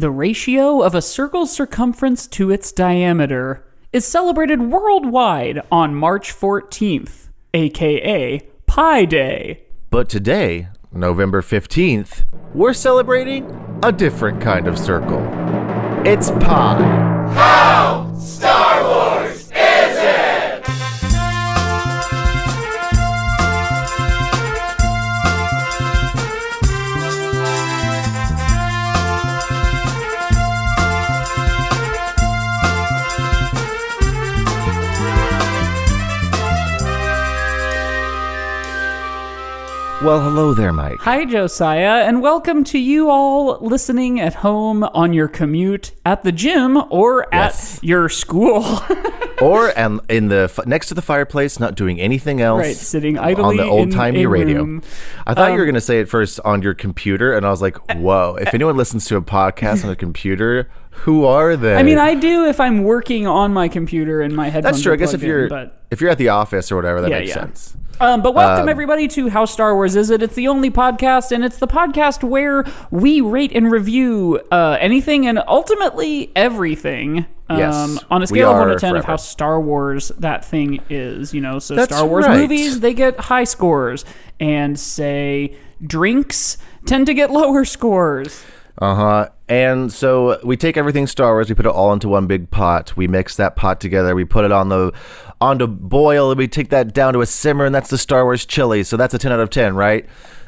The ratio of a circle's circumference to its diameter is celebrated worldwide on March 14th, aka Pi Day. But today, November 15th, we're celebrating a different kind of circle. It's pie. Well, hello there, Mike. Hi, Josiah, and welcome to you all listening at home on your commute, at the gym, or Yes. at your school. or and in the f- next to the fireplace, not doing anything else. right, sitting on the old timey radio. room. I thought you Um, were going to say it first on your computer, and I was like, "Whoa! If anyone listens to a podcast on a computer, who are they?" I mean, I do if I'm working on my computer and my headphones. that's true. I guess if you're but if you're at the office or whatever, that Yeah, makes yeah. sense. Um, but welcome everybody to How Star Wars Is It? It's the only podcast, and it's the podcast where we rate and review uh, anything and ultimately everything. Um, Yes, on a scale of one to are ten of how Star Wars that thing is, you know. So That's Star Wars right. movies they get high scores, and say drinks tend to get lower scores. Uh huh. And so we take everything Star Wars, we put it all into one big pot. We mix that pot together. We put it on the on to boil, and we take that down to a simmer, and that's the Star Wars chili. So that's a ten out of ten, right?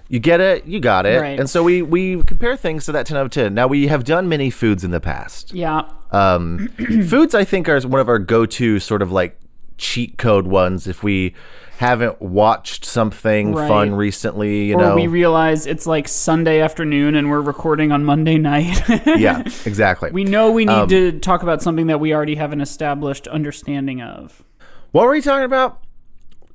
You get it, you got it. Right. And so we we compare things to that ten out of ten. Now we have done many foods in the past. Yeah, Um, foods I think are one of our go-to sort of like cheat code ones if we haven't watched something Right. fun recently. You or know, we realize it's like Sunday afternoon and we're recording on Monday night. yeah, exactly. We know we Um, need to talk about something that we already have an established understanding of. What were we talking about?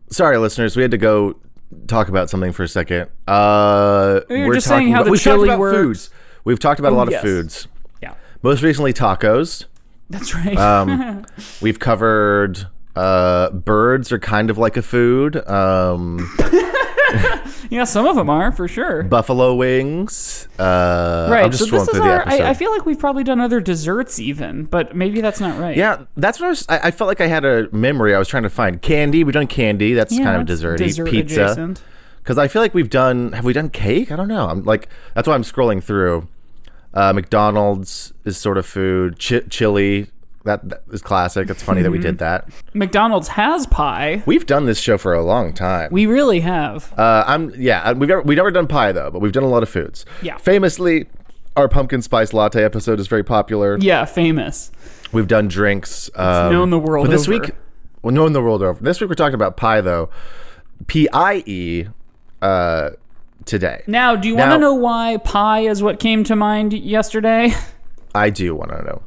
Sorry, listeners, we had to go talk about something for a second. Uh, You're we're just talking saying how about, the talked chili works. foods. We've talked about a lot yes. of foods. Yeah, Most recently, tacos. that's right. Um, we've covered uh, birds are kind of like a food. Um, yeah, some of them are for sure. buffalo wings. Uh, right. I'm just so this is our. I, I feel like we've probably done other desserts even, but maybe that's not right. yeah, that's what I was. I, I felt like I had a memory. I was trying to find candy. We've done candy. That's Yeah, kind of desserty. dessert Pizza. adjacent. Because I feel like we've done. Have we done cake? I don't know. I'm like that's why I'm scrolling through. Uh, McDonald's is sort of food. Ch- chili that, is classic. It's funny that we did that. McDonald's has pie. We've done this show for a long time. We really have. uh, I'm yeah. uh, We've never we've never done pie though, but we've done a lot of foods. Yeah. Famously, our pumpkin spice latte episode is very popular. yeah, famous. We've done drinks. Um, known the world But this over. week, well, known the world over. This week we're talking about pie though. P I E. Uh, today. Now, do you want to know why pie is what came to mind yesterday? I do want to know.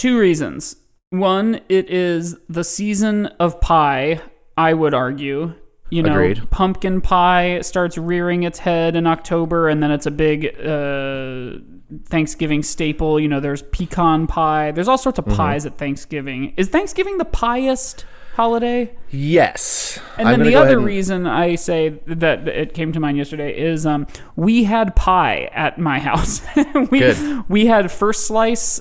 Two reasons. One, it is the season of pie, I would argue. You know, Agreed. pumpkin pie starts rearing its head in October, and then it's a big uh, Thanksgiving staple. You know, there's pecan pie. There's all sorts Mm-hmm. of pies at Thanksgiving. Is Thanksgiving the piest holiday? Yes. And I'm then the other and- reason I say that it came to mind yesterday is um, we had pie at my house. we Good. we had First Slice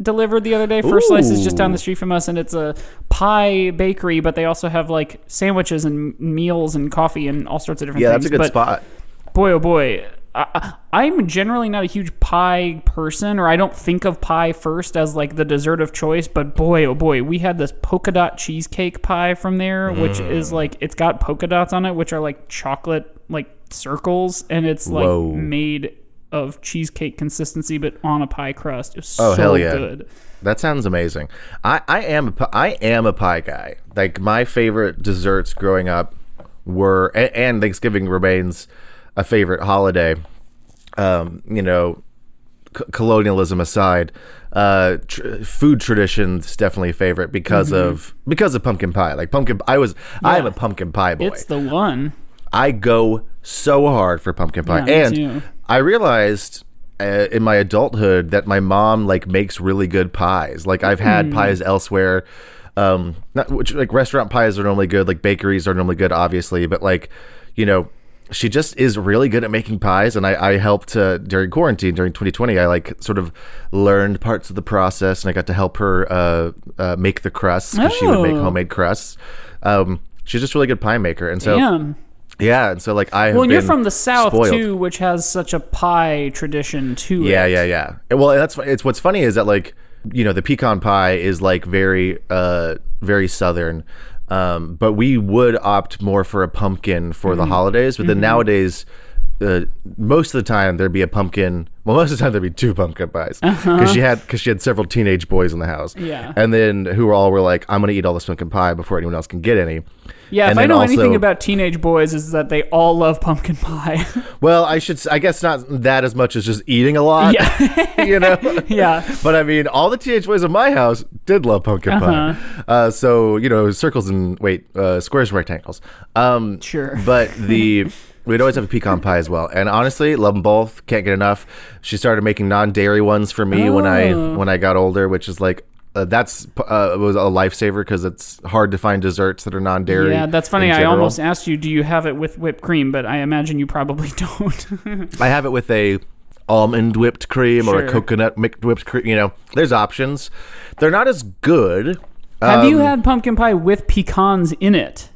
delivered the other day. First Slice is just down the street from us, and it's a pie bakery, but they also have like sandwiches and meals and coffee and all sorts of different things. Yeah, things. that's a good but spot. boy, oh boy. I, I'm generally not a huge pie person, or I don't think of pie first as like the dessert of choice. But boy, oh boy, we had this polka dot cheesecake pie from there, which Mm. is like it's got polka dots on it, which are like chocolate like circles, and it's like Whoa. made of cheesecake consistency, but on a pie crust. It was Oh, so hell yeah. good. That sounds amazing. I, I am a I am a pie guy. Like my favorite desserts growing up were and, and Thanksgiving remains a favorite holiday. Um, you know, c- colonialism aside, uh, tr- food traditions definitely a favorite because of because of pumpkin pie. Like pumpkin, I was I am a pumpkin pie boy. It's the one. I go so hard for pumpkin pie, Yeah, and. I realized uh, in my adulthood that my mom like makes really good pies. Like I've had pies elsewhere, um, not which like restaurant pies are normally good, like bakeries are normally good, obviously, but like you know. she just is really good at making pies, and I, I helped uh, during quarantine during 2020. I like sort of learned parts of the process, and I got to help her uh, uh, make the crusts because she would make Oh. homemade crusts. Um, she's just a really good pie maker, and so Damn. Yeah, and so like I have Well, you're from the south spoiled. too, which has such a pie tradition to it. Yeah, yeah, yeah. Well, that's it's what's funny is that like you know the pecan pie is like very uh very southern, um, but we would opt more for a pumpkin for Mm-hmm. the holidays. But then nowadays, uh, most of the time there'd be a pumpkin. Well, most of the time there'd be two pumpkin pies because she had because she had several teenage boys in the house. Uh-huh. Yeah. and then who were all were like, I'm gonna eat all this pumpkin pie before anyone else can get any. Yeah, if I know also- anything about teenage boys, is that they all love pumpkin pie. Well, I should, I guess not that as much as just eating a lot. yeah, you know. yeah. But I mean, all the teenage boys in my house did love pumpkin Uh-huh. pie. Uh, so you know, circles and wait, uh, squares and rectangles. Um, Sure. But the we'd always have a pecan pie as well, and honestly, love them both. Can't get enough. She started making non-dairy ones for me when I Oh. when I got older, which is like. Uh, that's uh, was a lifesaver because it's hard to find desserts that are non-dairy. Yeah, that's funny. I almost asked you, do you have it with whipped cream? But I imagine you probably don't. I have it with a almond whipped cream or a coconut mixed whipped cream. You know, there's options. They're not as good. have you Um, had pumpkin pie with pecans in it?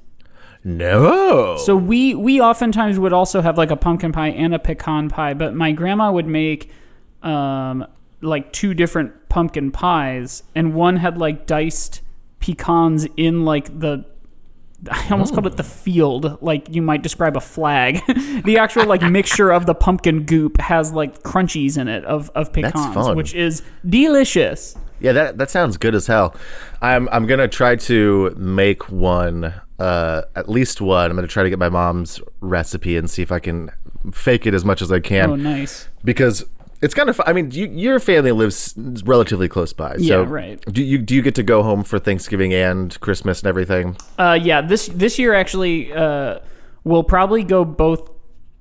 No. So we we oftentimes would also have like a pumpkin pie and a pecan pie, but my grandma would make um like two different pumpkin pies, and one had like diced pecans in like the. I almost called it the field, like you might describe a flag. the actual like mixture of the pumpkin goop has like crunchies in it of of pecans, which is delicious. Yeah, that that sounds good as hell. I'm I'm gonna try to make one, uh, at least one. I'm gonna try to get my mom's recipe and see if I can fake it as much as I can Oh, nice. because it's kind of. I mean, you, your family lives relatively close by, so Yeah, right. Do you do you get to go home for Thanksgiving and Christmas and everything? Uh, yeah, this this year actually, uh, we'll probably go both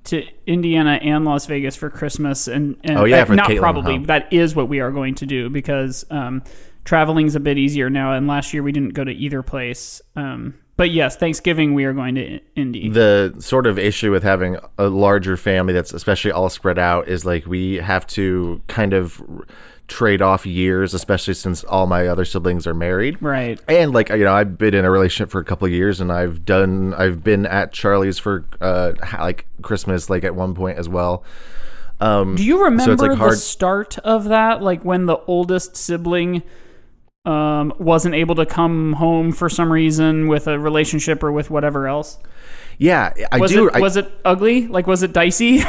to Indiana and Las Vegas for Christmas, and, and Oh, yeah, uh, not Caitlin, probably. That is what we are going to do because um, traveling's a bit easier now, and last year we didn't go to either place. Um, but yes, Thanksgiving we are going to Indy. the sort of issue with having a larger family that's especially all spread out is like we have to kind of trade off years especially since all my other siblings are married right. and like you know i've been in a relationship for a couple of years and i've done i've been at charlie's for uh like christmas like at one point as well um Do you remember like, the start of that? Like when the oldest sibling um, wasn't able to come home for some reason with a relationship or with whatever else? yeah i Was do it I- was it ugly? Like was it dicey?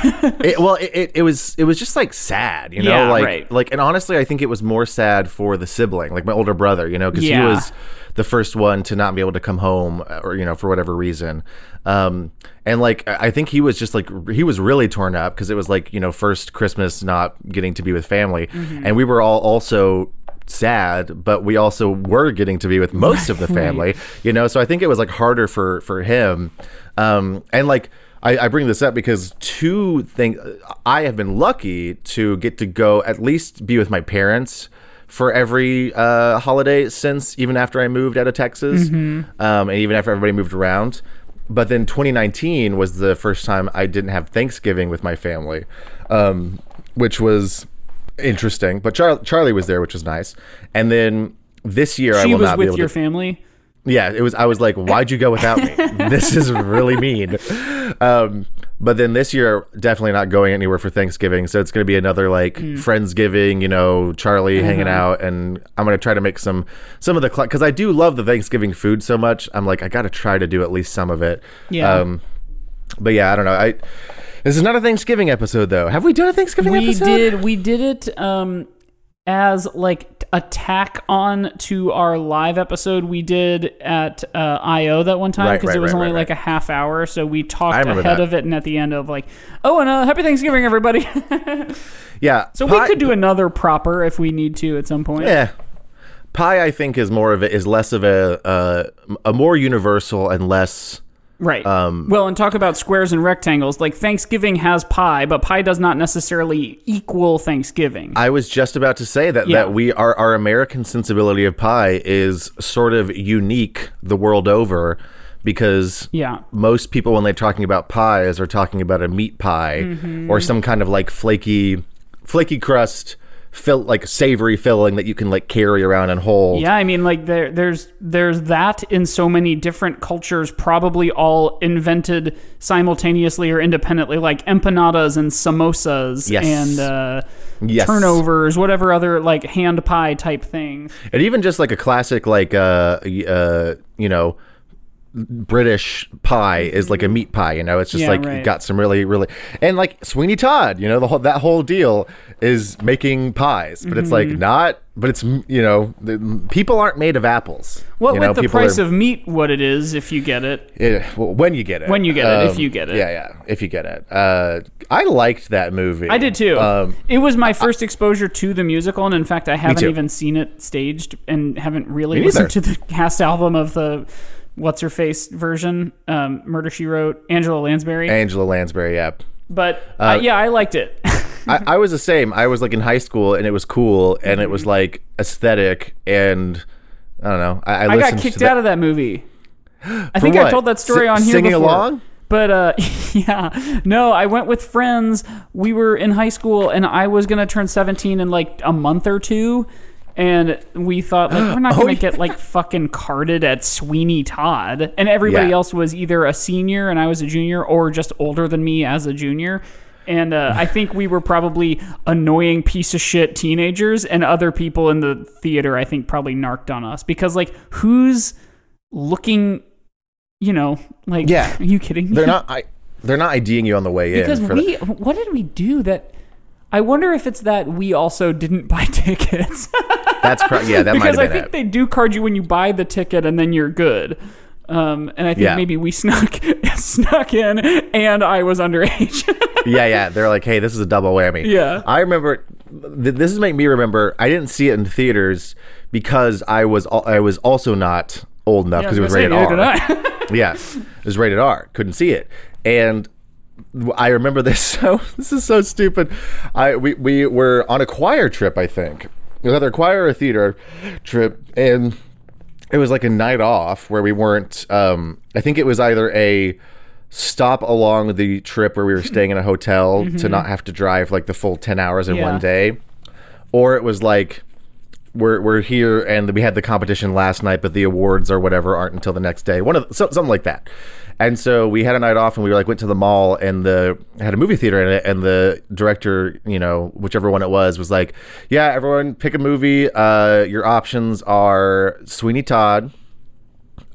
it, well it, it, it was it was just like sad you know Yeah, like right. like and honestly i think it was more sad for the sibling like my older brother you know because Yeah. he was the first one to not be able to come home uh, or you know for whatever reason um and like i I think he was just like he was really torn up because it was like you know first christmas not getting to be with family Mm-hmm. and we were all also sad but we also were getting to be with most of the family you know so i think it was like harder for for him. Um and like I, I bring this up because two things I have been lucky to get to go at least be with my parents for every uh, holiday since even after I moved out of Texas, um, and even after everybody moved around. But then 2019 was the first time I didn't have Thanksgiving with my family, um, which was interesting. But Char- Charlie was there, which was nice. And then this year I will was not be with able your to. family. Yeah, it was. I was like, "Why'd you go without me? this is really mean." Um, but then this year, definitely not going anywhere for Thanksgiving. So it's going to be another like friendsgiving. You know, Charlie hanging out, and I'm going to try to make some some of the because I do love the Thanksgiving food so much. I'm like, I got to try to do at least some of it. Yeah. Um, but yeah, I don't know. I this is not a Thanksgiving episode though. Have we done a Thanksgiving We episode? We did we did it um as like a tack on to our live episode we did at uh, IO that one time because right, it was right, only right, like right. a half hour so we talked ahead that. of it and at the end of like oh and uh, happy Thanksgiving everybody Yeah. so Pie- we could do another proper if we need to at some point Yeah. Pie, I think, is more of a, is less of a uh, a more universal and less. Right. Um, well, and talk about squares and rectangles. Like Thanksgiving has pie, but pie does not necessarily equal Thanksgiving. I was just about to say that Yeah. that we our our American sensibility of pie is sort of unique the world over because Yeah. most people when they're talking about pies are talking about a meat pie Mm-hmm. or some kind of like flaky flaky crust fill like savory filling that you can like carry around and hold Yeah, I mean, like there, there's there's that in so many different cultures, probably all invented simultaneously or independently, like empanadas and samosas Yes. and uh, Yes. turnovers, whatever other like hand pie type thing. and even just like a classic like uh uh you know British pie is like a meat pie, you know. It's just Yeah, like right. got some really, really, and like Sweeney Todd, you know, the whole that whole deal is making pies, but it's like Mm-hmm. not, but it's you know, the, people aren't made of apples. What know, with the price are- of meat, what it is if you get it. Yeah, well, when you get it. When you get it, if Um, you get it. Yeah, yeah, if you get it. Uh, I liked that movie. I did too. Um, it was my first exposure to the musical, and in fact, I haven't even seen it staged and haven't really listened to the cast album of the what's her face version, um, Murder She Wrote, Angela Lansbury. Angela Lansbury, yeah. but uh, yeah, I liked it. I, I was the same. I was like in high school, and it was cool, and it was like aesthetic, and I don't know. I, I, I got kicked out of that movie. I think I told that story Si- on here singing before. along? But uh, yeah, no, I went with friends. We were in high school, and I was gonna turn seventeen in like a month or two. And we thought like we're not Oh, gonna yeah. get like fucking carded at Sweeney Todd, and everybody Yeah. else was either a senior and I was a junior, or just older than me as a junior. And uh, I think we were probably annoying piece of shit teenagers, and other people in the theater I think probably narked on us because like who's looking, you know, like Yeah. are you kidding me? They're not. I. They're not IDing you on the way because in. Because we what did we do that I wonder if it's that we also didn't buy tickets. That's pro- yeah. That might because I think it. they do card you when you buy the ticket and then you're good. Um, and I think Yeah. maybe we snuck snuck in and I was underage. yeah, yeah. They're like, hey, this is a double whammy. Yeah. I remember. Th- this is make me remember. I didn't see it in theaters because I was al- I was also not old enough because I it was rated R. yeah, it was rated R. Couldn't see it, and I remember this. So this is so stupid. I we we were on a choir trip. I think it was either a choir or a theater trip, and it was like a night off where we weren't. Um, I think it was either a stop along the trip where we were staying in a hotel to not have to drive like the full 10 hours in Mm-hmm. Yeah. one day or it was like we're, we're here and we had the competition last night but the awards or whatever aren't until the next day. One of so, something like that. And so we had a night off and we were like went to the mall and the had a movie theater in it and the director you know whichever one it was was like yeah everyone pick a movie. Uh your options are sweeney todd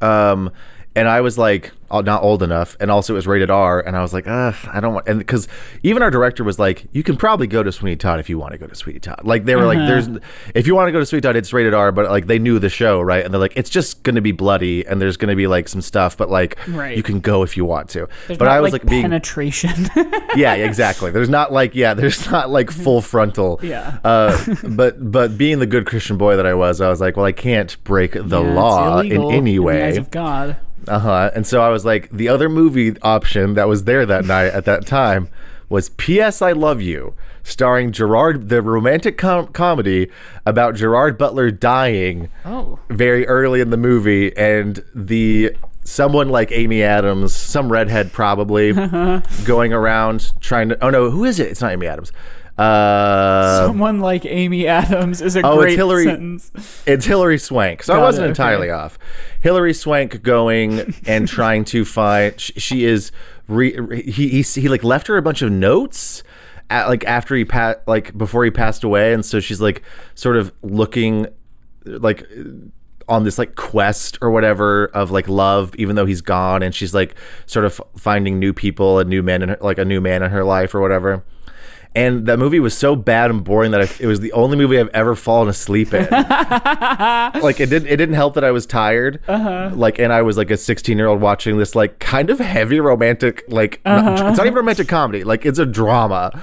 um and I was like, oh, not old enough, and also it was rated R, and I was like, ugh, I don't want, and because even our director was like, you can probably go to Sweeney Todd if you want to go to Sweeney Todd. Like they were like, there's, if you want to go to Sweeney Todd, it's rated R, but like they knew the show, right? And they're like, it's just gonna be bloody, and there's gonna be like some stuff, but like Right. you can go if you want to. There's but not, I was like, being, penetration. yeah, exactly. There's not like, yeah, there's not like full frontal. Yeah. Uh, but but being the good Christian boy that I was, I was like, well, I can't break the Yeah, law in any the way. eyes of God. Uh huh. And so I was like, the other movie option that was there that night at that time was P.S. I Love You, starring Gerard, the romantic com- comedy about Gerard Butler dying Oh. very early in the movie, and the someone like Amy Adams, some redhead probably, going around trying to. Oh no, who is it? It's not Amy Adams. Uh, Someone like Amy Adams is a Oh, it's great Hilary- sentence. It's Hilary Swank. So I wasn't it, entirely okay. off. Hilary Swank going and trying to find. She, she is. Re, re- he, he he like left her a bunch of notes. At, like after he passed, like before he passed away, and so she's like sort of looking, like on this like quest or whatever of like love, even though he's gone, and she's like sort of finding new people and new in her, like a new man in her life or whatever. And that movie was so bad and boring that I, it was the only movie I've ever fallen asleep in. like it didn't it didn't help that I was tired. Uh-huh. Like and I was like a 16 year old watching this like kind of heavy romantic like not- it's not even romantic comedy like it's a drama.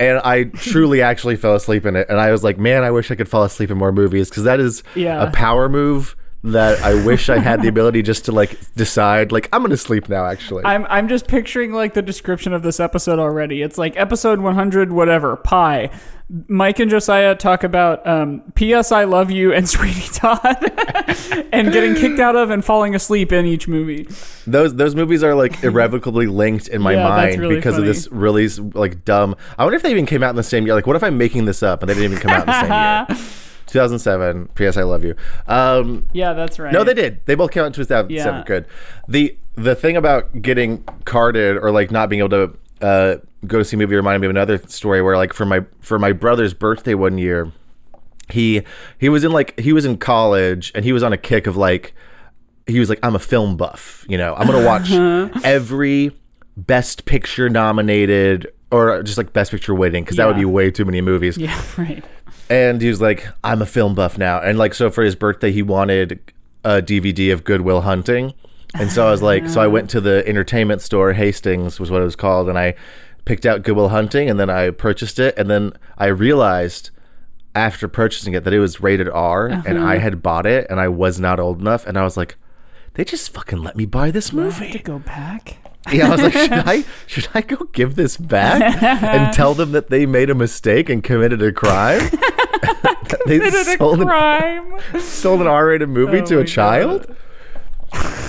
And I truly actually fell asleep in it. And I was like, man, I wish I could fall asleep in more movies because that is Yeah. a power move that I wish I had the ability just to like decide like I'm gonna sleep now. Actually, I'm I'm just picturing like the description of this episode already. It's like episode 100, whatever, pie. Mike and Josiah talk about um, P.S. I love you and Sweetie Todd, and getting kicked out of and falling asleep in each movie. those those movies are like irrevocably linked in my Yeah, mind really because funny. of this really like dumb. I wonder if they even came out in the same year. Like, what if I'm making this up and they didn't even come out in the same year? 2007. P.S. I love you. Um, Yeah, that's right. No, they did. They both came out in 2007. Yeah. Good. The the thing about getting carded or like not being able to uh, go to see a movie reminded me of another story where like for my for my brother's birthday one year, he he was in like he was in college and he was on a kick of like he was like I'm a film buff, you know. I'm going to watch every best picture nominated or just like best picture winning because that would be way too many movies. Yeah, right. And he was like, I'm a film buff now. And like, so for his birthday, he wanted a DVD of Good Will Hunting. And so I was like, so I went to the entertainment store, Hastings was what it was called. And I picked out Good Will Hunting and then I purchased it. And then I realized after purchasing it that it was rated R and I uh-huh. had bought it and I was not old enough. And I was like, they just fucking let me buy this have to movie. go back. Yeah, I was like, should I should I go give this back and tell them that they made a mistake and committed a crime? they Committed a sold an, crime. sold an R-rated movie Oh to a child.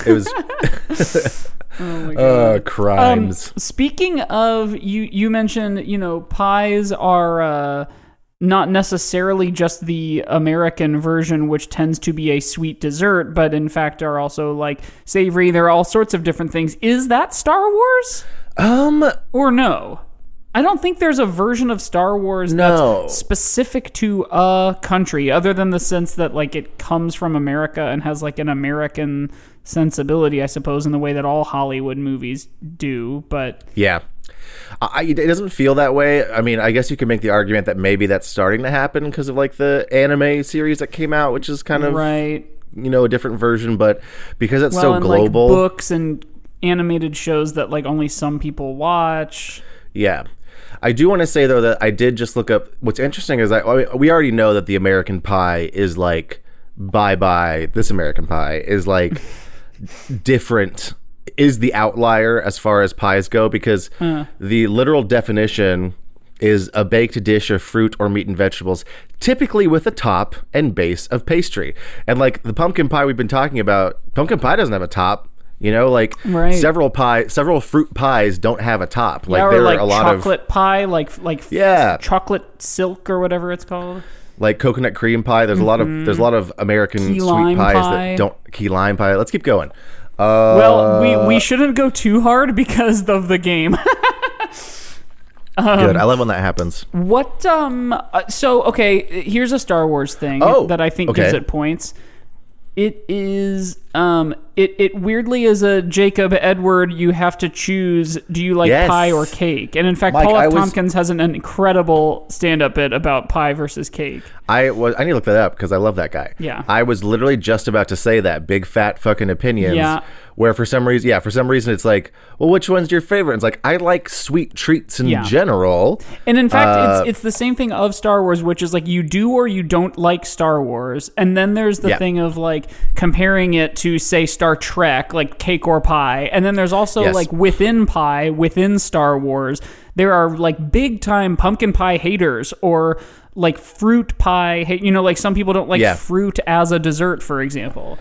It was Oh my god. uh, Um, crimes. speaking of you, you mentioned you know pies are uh, not necessarily just the American version, which tends to be a sweet dessert, but in fact are also like savory. There are all sorts of different things. Is that Star Wars um, or no? I don't think there's a version of Star Wars No. that's specific to a country, other than the sense that like it comes from America and has like an American sensibility, I suppose, in the way that all Hollywood movies do. But yeah. I, it doesn't feel that way. I mean, I guess you could make the argument that maybe that's starting to happen because of like the anime series that came out, which is kind of right, you know a different version, but because it's well, so global, like books and animated shows that like only some people watch. Yeah. I do want to say though that I did just look up. What's interesting is I I- we already know that the American Pie is like bye bye. This American Pie is like different. Is the outlier as far as pies go because the literal definition is a baked dish of fruit or meat and vegetables, typically with a top and base of pastry. And like the pumpkin pie we've been talking about, pumpkin pie doesn't have a top. You know, like Right. several pie, several fruit pies don't have a top. Like yeah, there like are a lot of chocolate pie, like like Yeah. chocolate silk or whatever it's called. like coconut cream pie. There's a lot of there's a lot of American Mm-hmm. Key sweet pies pie. that don't key lime pie. Let's keep going. Uh, Well, we we shouldn't go too hard because of the game. good. I love when that happens. What um uh, so okay, here's a Star Wars thing Oh, that I think okay. gives it points. It is um it it weirdly is a Jacob Edward you have to choose do you like Yes. pie or cake? And in fact Mike, Paul F. was- Tompkins has an, incredible stand-up bit about pie versus cake. I was I need to look that up because I love that guy. Yeah. I was literally just about to say that big fat fucking opinions. Yeah. Where for some reason, yeah, for some reason it's like, well, which one's your favorite? It's like I like sweet treats in Yeah. general. And in fact, Uh, it's it's the same thing of Star Wars, which is like you do or you don't like Star Wars, and then there's the Yeah. thing of like comparing it to say Star Trek, like cake or pie, and then there's also Yes. like within pie, within Star Wars, there are like big time pumpkin pie haters or like fruit pie. hate You know, like some people don't like Yeah. fruit as a dessert, for example.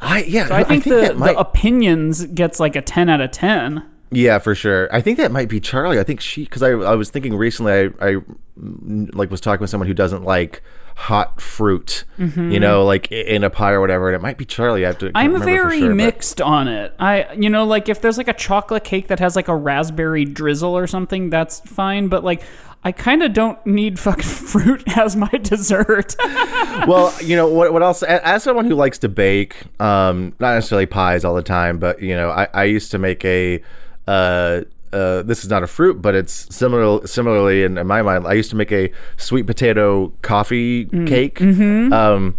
I yeah, I think, the, might, the opinions gets like a ten out of ten. Yeah, for sure. I think that might be Charlie. I think she because I I was thinking recently I I like was talking with someone who doesn't like hot fruit, you know, like in a pie or whatever, and it might be Charlie. I have to. I'm very sure, but- mixed on it. I, you know, like if there's like a chocolate cake that has like a raspberry drizzle or something, that's fine. But like, I kind of don't need fucking fruit as my dessert. well, you know what? What else? As someone who likes to bake, um, not necessarily pies all the time, but you know, I, I used to make a. Uh, uh, this is not a fruit, but it's similar. Similarly, in, in my mind, I used to make a sweet potato coffee cake, um,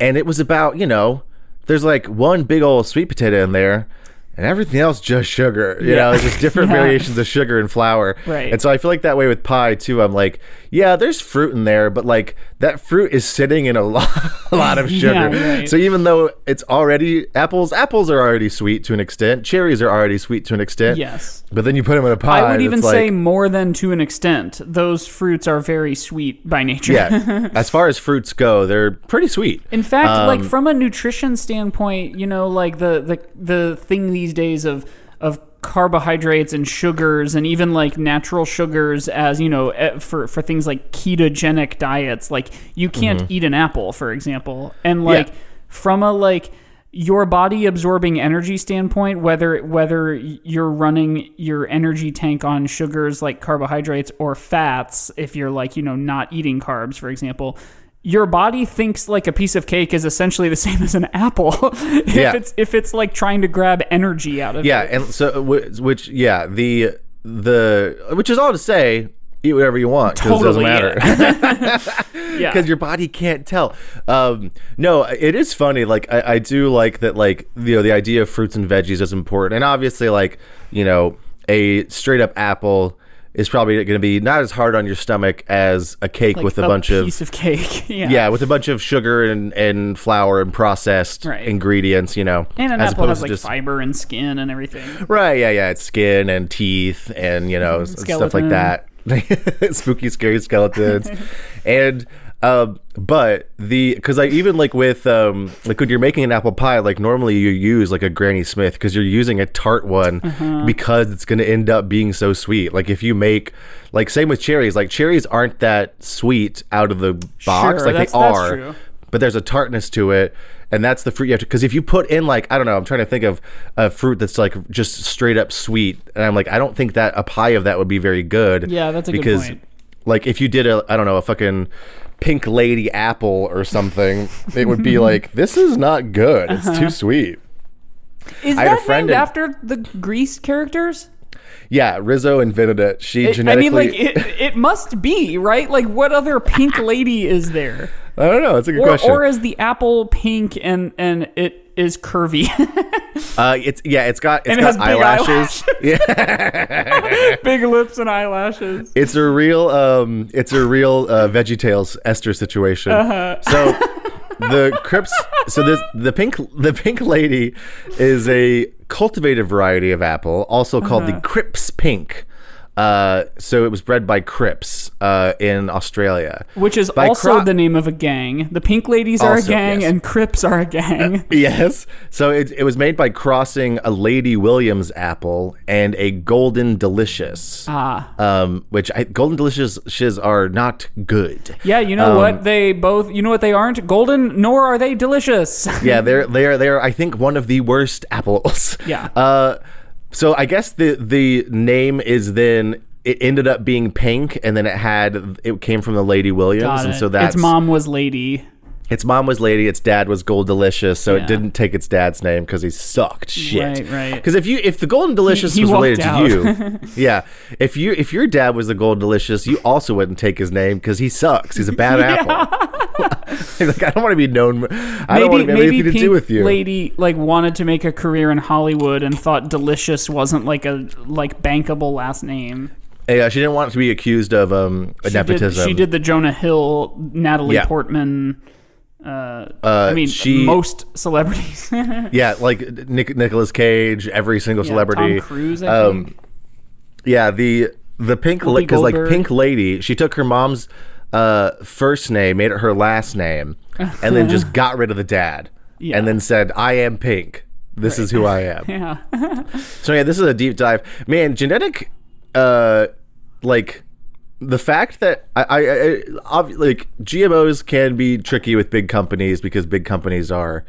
and it was about you know, there's like one big old sweet potato in there. And everything else just sugar, you Yeah. know, it's just different Yeah. variations of sugar and flour. Right. And so I feel like that way with pie too. I'm like, yeah, there's fruit in there, but like that fruit is sitting in a lot, a lot of sugar. Yeah, right. So even though it's already apples, apples are already sweet to an extent. Cherries are already sweet to an extent. Yes. But then you put them in a pie. I would even say like, more than to an extent. Those fruits are very sweet by nature. yeah. as far as fruits go, they're pretty sweet. In fact, Um, like from a nutrition standpoint, you know, like the the the thing these days of of carbohydrates and sugars and even like natural sugars as you know eh, for for things like ketogenic diets like you can't eat an apple for example and like Mm-hmm. Yeah. from a like your body absorbing energy standpoint whether whether you're running your energy tank on sugars like carbohydrates or fats if you're like you know not eating carbs for example your body thinks like a piece of cake is essentially the same as an apple if Yeah. it's if it's like trying to grab energy out of Yeah, it Yeah, and so which yeah the the which is all to say eat whatever you want because Totally, it doesn't matter yeah because your body can't tell. Um, no, it is funny. Like I, I do like that. Like you know the idea of fruits and veggies is important, and obviously like you know a straight up apple is probably going to be not as hard on your stomach as a cake like with a, bunch of piece of cake yeah yeah with a bunch of sugar and, and flour and processed Right. ingredients. You know, and an as apple opposed has to like just fiber and skin and everything Right, yeah, yeah. It's skin and teeth and you know mm-hmm. s- stuff like that. Spooky, scary skeletons, and um, but the because I even like with um like when you're making an apple pie, like normally you use like a Granny Smith because you're using a tart one Uh-huh. because it's gonna end up being so sweet. Like if you make like same with cherries, like cherries aren't that sweet out of the box, Sure, like they are but there's a tartness to it and that's the fruit you have to because if you put in like i don't know i'm trying to think of a fruit that's like just straight up sweet and i'm like i don't think that a pie of that would be very good Yeah, that's a good because point. Like if you did a i don't know a fucking pink lady apple or something it would be like this is not good. It's Uh-huh. too sweet. Is I had a that friend named in- after the grease characters? Yeah rizzo invented it she It- I genetically mean, like it, it must be right. Like, what other pink lady is there, i don't know. It's a good or, question. or is the apple pink and and it is curvy, uh it's yeah it's got it's And it got has big eyelashes big lips and eyelashes? It's a real, um, it's a real uh, Veggie Tales Esther situation. Uh-huh. So the Cripps, so this the pink the pink lady is a cultivated variety of apple, also called Uh-huh. the Cripps Pink. Uh, so it was bred by Cripps uh, in Australia. Which is By also cro- the name of a gang. The pink ladies are a gang, yes. and Crips are a gang. Yes. So it, it was made by crossing a Lady Williams apple and a Golden Delicious. ah, Um, which I, Golden Delicious are not good. yeah. You know Um, what? They both. You know what? They aren't golden, nor are they delicious. yeah, they're they're they're I think one of the worst apples. Yeah. Uh, so I guess the the name is then it ended up being pink, and then it had it came from the Lady Williams, Got and it. so that's its mom was lady. Its mom was Lady, its dad was Gold Delicious, so Yeah. it didn't take its dad's name because he sucked shit. Right, right. Because if you if the Golden Delicious he was related out. to you, yeah, if you if your dad was the Golden Delicious, you also wouldn't take his name because he sucks. He's a bad apple. like I don't want to be known. I don't want to have maybe anything to Pink do with you. Lady like wanted to make a career in Hollywood and thought delicious wasn't like a like bankable last name. Yeah, she didn't want to be accused of um She did, nepotism. she did the Jonah Hill, Natalie Yeah. Portman. Uh, Uh, I mean, she- most celebrities. Yeah, like Nick, Nicolas Cage, every single celebrity. Tom Cruise, I um, think. yeah, the the pink because like Pink Lady, she took her mom's uh, first name, made it her last name, and then just got rid of the dad, Yeah. and then said, "I am Pink. This is who I am." yeah. So yeah, this is a deep dive, man. Genetic, uh, like the fact that I, I, I ob- like GMOs can be tricky with big companies because big companies are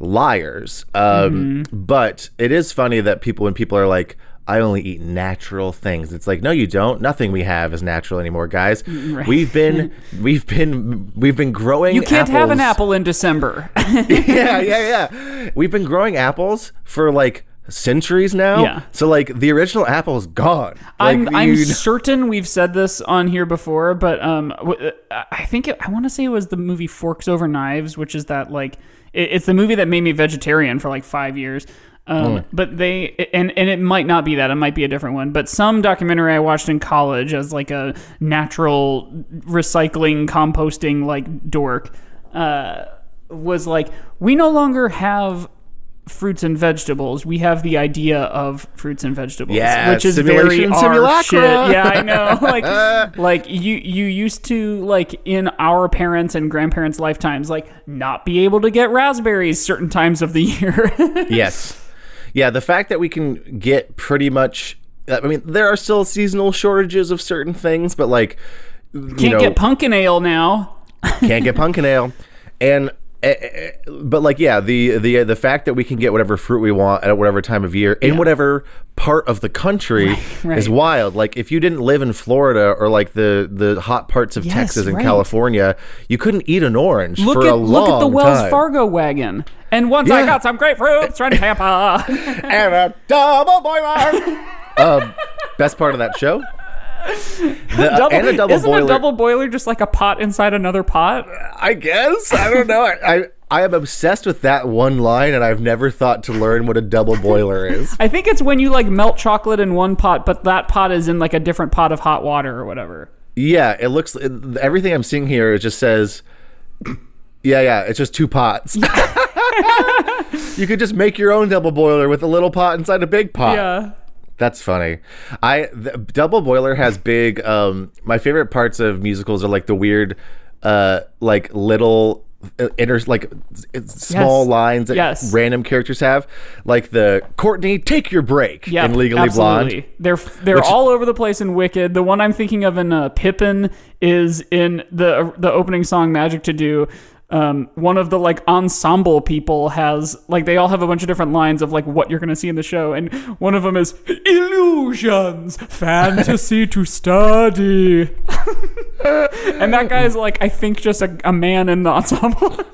liars. Um, But it is funny that people when people are like. I only eat natural things. It's like, no, you don't. Nothing we have is natural anymore, guys. We've been, we've been, we've been growing. You can't have an apple in December. yeah, yeah, yeah. We've been growing apples for like centuries now. Yeah. So like the original apple is gone. Like, I'm I'm certain we've said this on here before, but um, uh, I think it, I want to say it was the movie Forks Over Knives, which is that like it, it's the movie that made me vegetarian for like five years. Um, But they and and it might not be that. It might be a different one. But some documentary I watched in college as like a natural recycling composting like dork uh, was like we no longer have fruits and vegetables. We have the idea of fruits and vegetables, Yeah, which is very our shit. Yeah, I know. like like you you used to like in our parents and grandparents' lifetimes like not be able to get raspberries certain times of the year. yes. Yeah, the fact that we can get pretty much I mean, there are still seasonal shortages of certain things, but like you Can't know, get pumpkin ale now. can't get pumpkin ale. And Eh, eh, eh, but like yeah, the the uh, the fact that we can get whatever fruit we want at whatever time of year in whatever part of the country right. is wild. Like if you didn't live in Florida or like the the hot parts of Yes, Texas and right. California, you couldn't eat an orange Look for at a long look at the Wells time. Fargo wagon. And once I got some grapefruits from Tampa. and a double boiler. um, uh, best part of that show. The, double, and a double isn't boiler. a double boiler just like a pot inside another pot? I guess I don't know. I, I I am obsessed with that one line, and I've never thought to learn what a double boiler is. I think it's when you like melt chocolate in one pot, but that pot is in like a different pot of hot water or whatever. Yeah, it looks. It, everything I'm seeing here it just says. Yeah, yeah, it's just two pots. you could just make your own double boiler with a little pot inside a big pot. Yeah. That's funny. I the Double Boiler has big. Um, my favorite parts of musicals are like the weird, uh, like little uh, inter like small Yes. lines that Yes. random characters have, like the Courtney, take your break Yeah, in Legally absolutely. Blonde. They're they're Which- all over the place in Wicked. The one I'm thinking of in uh, Pippin is in the the opening song Magic to Do. Um, one of the like ensemble people has like they all have a bunch of different lines of like what you're gonna see in the show, and one of them is illusions, fantasy to study, and that guy is like I think just a, a man in the ensemble.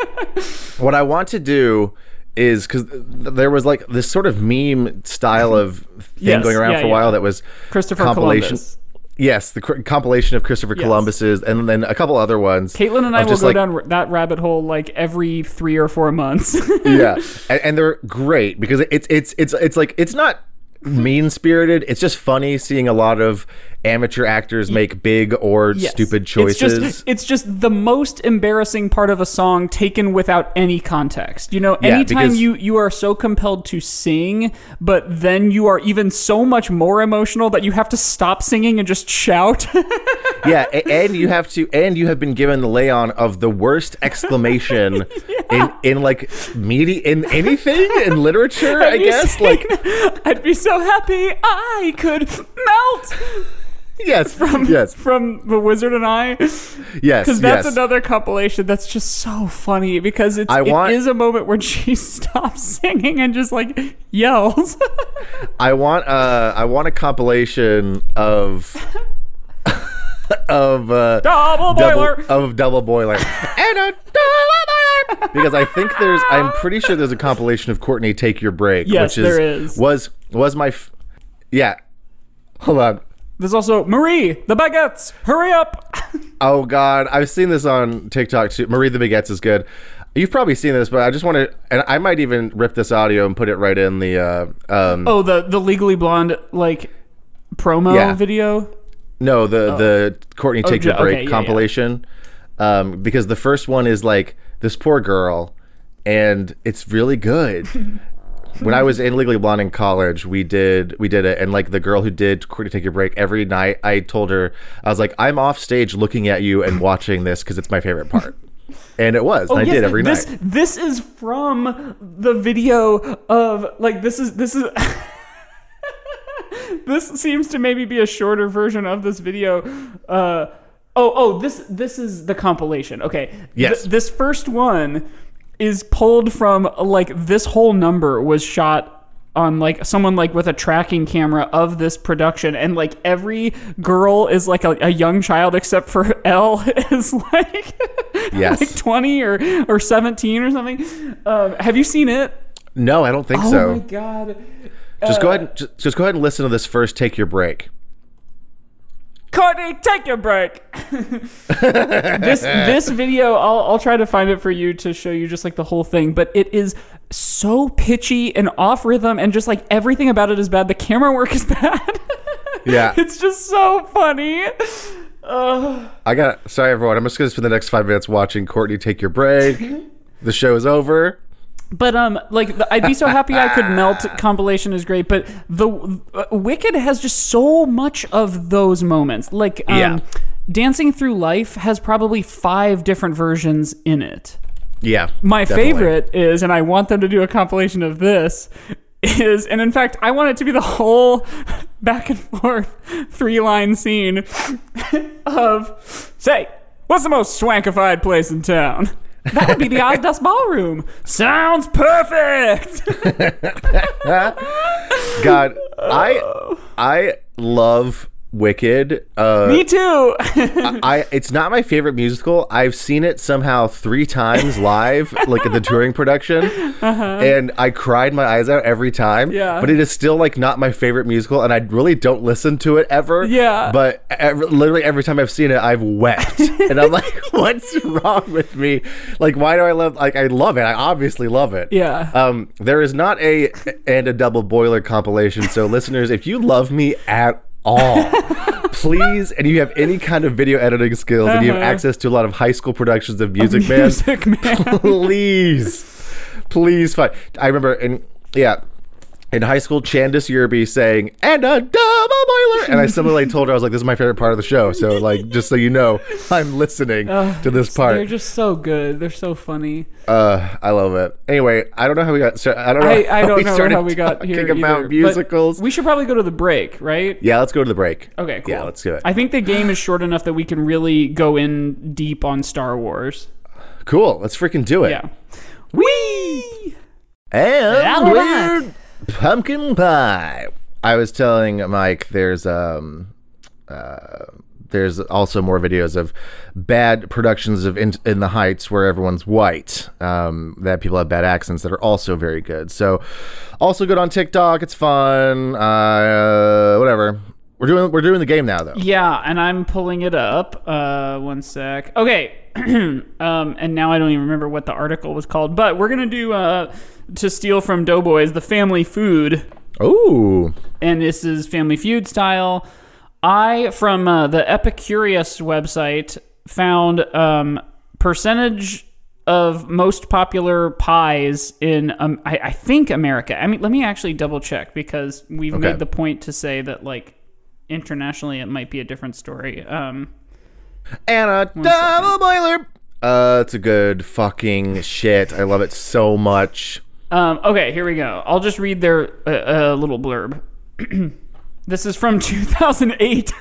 What I want to do is because there was like this sort of meme style of thing Yes, going around yeah, for a yeah. while that was Christopher compilation. Columbus. Yes, the cr- compilation of Christopher Columbus's, and then a couple other ones. Caitlin and I will just, go like, down r- that rabbit hole like every three or four months. yeah, and, and they're great because it's it's it's it's like it's not mean spirited. It's just funny seeing a lot of amateur actors make big or Yes. stupid choices. It's just, it's just the most embarrassing part of a song taken without any context. You know, Yeah, anytime because- you you are so compelled to sing, but then you are even so much more emotional that you have to stop singing and just shout. yeah, and you have to, and you have been given the lay on of the worst exclamation in in like media in anything in literature. I you guess like I'd be so happy I could melt yes, from yes, from The Wizard and I. yes, Because that's yes. another compilation that's just so funny because it's I it want- is a moment where she stops singing and just like yells. I want uh I want a compilation of of uh Double boiler. double, of double boiler and a double boiler because I think there's I'm pretty sure there's a compilation of Courtney Take Your Break Yes, which is, there is. was was my f- yeah hold on There's also Marie, the baguettes. Hurry up! oh god I've seen this on TikTok too Marie the Baguettes is good you've probably seen this but I just want to and I might even rip this audio and put it right in the uh um Oh, the the Legally Blonde like promo Yeah. video. No, the the Courtney Take ju- Your Break Oh. okay, yeah, compilation. Um, because the first one is like this poor girl, and it's really good. when I was in Legally Blonde in college, we did we did it, and like the girl who did Courtney Take Your Break every night, I told her I was like, I'm off stage looking at you and watching this because it's my favorite part, and it was. and I Oh, Yes, did every this, night. This is from the video of like this is this is this seems to maybe be a shorter version of this video. Uh oh oh this this is the compilation. Okay. Yes. Th- this first one is pulled from like this whole number was shot on like someone like with a tracking camera of this production and like every girl is like a, a young child except for L is like Yes. like 20 or or 17 or something. Um, have you seen it? No, I don't think Oh so. Oh my god. Just go ahead. And, just, just go ahead and listen to this first. Take your break. Courtney, take your break. this this video, I'll I'll try to find it for you to show you just like the whole thing, but it is so pitchy and off rhythm and just like everything about it is bad. The camera work is bad. Yeah. it's just so funny. Uh, I got sorry everyone. I'm just gonna spend the next five minutes watching Courtney take your break. the show is over. But um, like the, I'd be so happy I could melt. Compilation is great, but the uh, Wicked has just so much of those moments. Like um, Yeah. Dancing Through Life has probably five different versions in it. Yeah. My definitely. favorite is, and I want them to do a compilation of this. Is and in fact, I want it to be the whole back and forth three line scene of say, what's the most swankified place in town? That would be the Ozdust Ballroom. Sounds perfect. God, I I love Wicked. Uh, Me too. I it's not my favorite musical. I've seen it somehow three times live, like at the touring production, and I cried my eyes out every time. Uh-huh. Yeah. but it is still like not my favorite musical, and I really don't listen to it ever. Yeah. but ev literally every time I've seen it, I've wept, and I'm like, what's wrong with me? Like, why do I love? Like, I love it. I obviously love it. Yeah. Um, there is not a and a double boiler compilation. So, listeners, if you love me at all, please, and you have any kind of video editing skills, and you have Uh-huh. access to a lot of high school productions of Music Man, Music Man. please, please find. I remember and yeah. In high school, Chandis Yerby saying, and a double boiler. And I similarly told her, I was like, this is my favorite part of the show. So, like, just so you know, I'm listening to this part. They're just so good. They're so funny. Uh, I love it. Anyway, I don't know how we got. So I don't know. I, I don't we know how we got here talking about either, musicals. We should probably go to the break, right? yeah, let's go to the break. Okay, cool. Yeah, let's do it. I think the game is short enough that we can really go in deep on Star Wars. cool. Let's freaking do it. Yeah. Wee! And we're pumpkin pie. I was telling Mike, there's um, uh, there's also more videos of bad productions of In, in the Heights where everyone's white. Um, that people have bad accents that are also very good. So, also good on TikTok. It's fun. Uh, whatever. We're doing we're doing the game now though. Yeah, and I'm pulling it up. Uh, one sec. Okay. um, and now I don't even remember what the article was called, but we're gonna do uh, to steal from Doughboys the family food Oh. and this is Family Feud style. I from uh, the Epicurious website found um, percentage of most popular pies in um, I, I think America. I mean, let me actually double check because we've Okay. made the point to say that like internationally it might be a different story. Um, And a double boiler. Uh, it's a good fucking shit. I love it so much. Um, okay, here we go. I'll just read their uh, uh, little blurb. this is from 2008.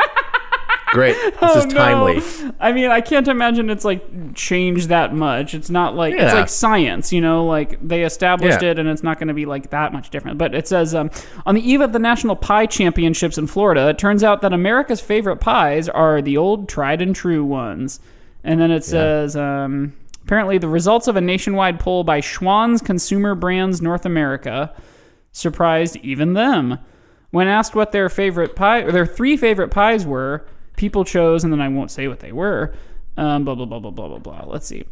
Great. This Oh, is timely. no. I mean, I can't imagine it's like changed that much. It's not like it's like science, you know, like they established Yeah. it and it's not going to be like that much different. But it says um, on the eve of the National Pie Championships in Florida, it turns out that America's favorite pies are the old tried and true ones. And then it says um, apparently the results of a nationwide poll by Schwan's Consumer Brands North America surprised even them. When asked what their favorite pie or their three favorite pies were, people chose, and then I won't say what they were. Um, blah blah blah blah blah blah blah. Let's see.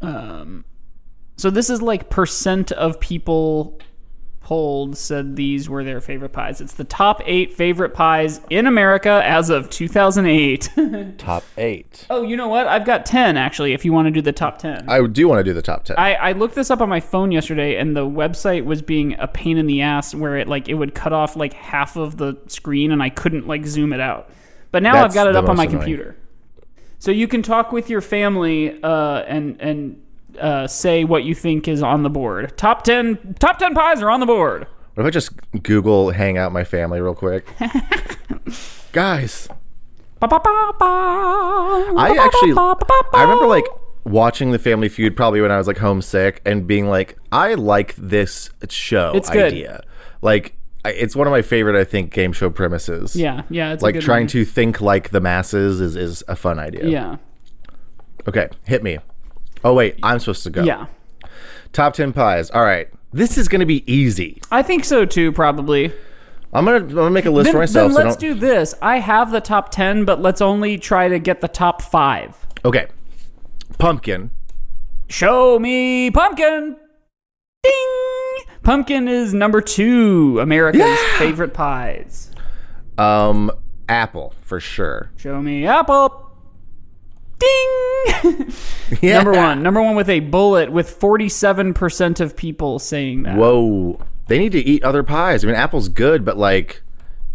Um, so this is like percent of people polled said these were their favorite pies. It's the top eight favorite pies in America as of 2008. Top eight. oh, you know what? I've got 10 actually. If you want to do the top 10. I do want to do the top ten. I, I looked this up on my phone yesterday and the website was being a pain in the ass where it like it would cut off like half of the screen and I couldn't like zoom it out. But now That's I've got it up on my annoying. computer. So you can talk with your family uh, and and uh, say what you think is on the board. Top 10 top 10 pies are on the board. what if I just Google hang out my family real quick? Guys, Ba, ba, ba, ba. I actually. I remember like watching the Family Feud probably when I was like homesick and being like, I like this show It's good. idea. Like, it's one of my favorite, I think, game show premises. Yeah, yeah, it's a like trying one. to think like the masses is is a fun idea. Yeah. Okay, hit me. Oh wait, I'm supposed to go. Yeah. Top ten pies. All right, this is gonna be easy. I think so too probably. I'm gonna I'm gonna make a list Then, for myself. then so let's do this. I have the top 10, but let's only try to get the top five. Okay. Pumpkin. Show me pumpkin. Ding! Pumpkin is number two, America's Yeah! favorite pies. Um, apple for sure. Show me apple. Ding! Yeah. number one. Number one with a bullet with 47% of people saying that. Whoa. They need to eat other pies. I mean, apple's good, but like,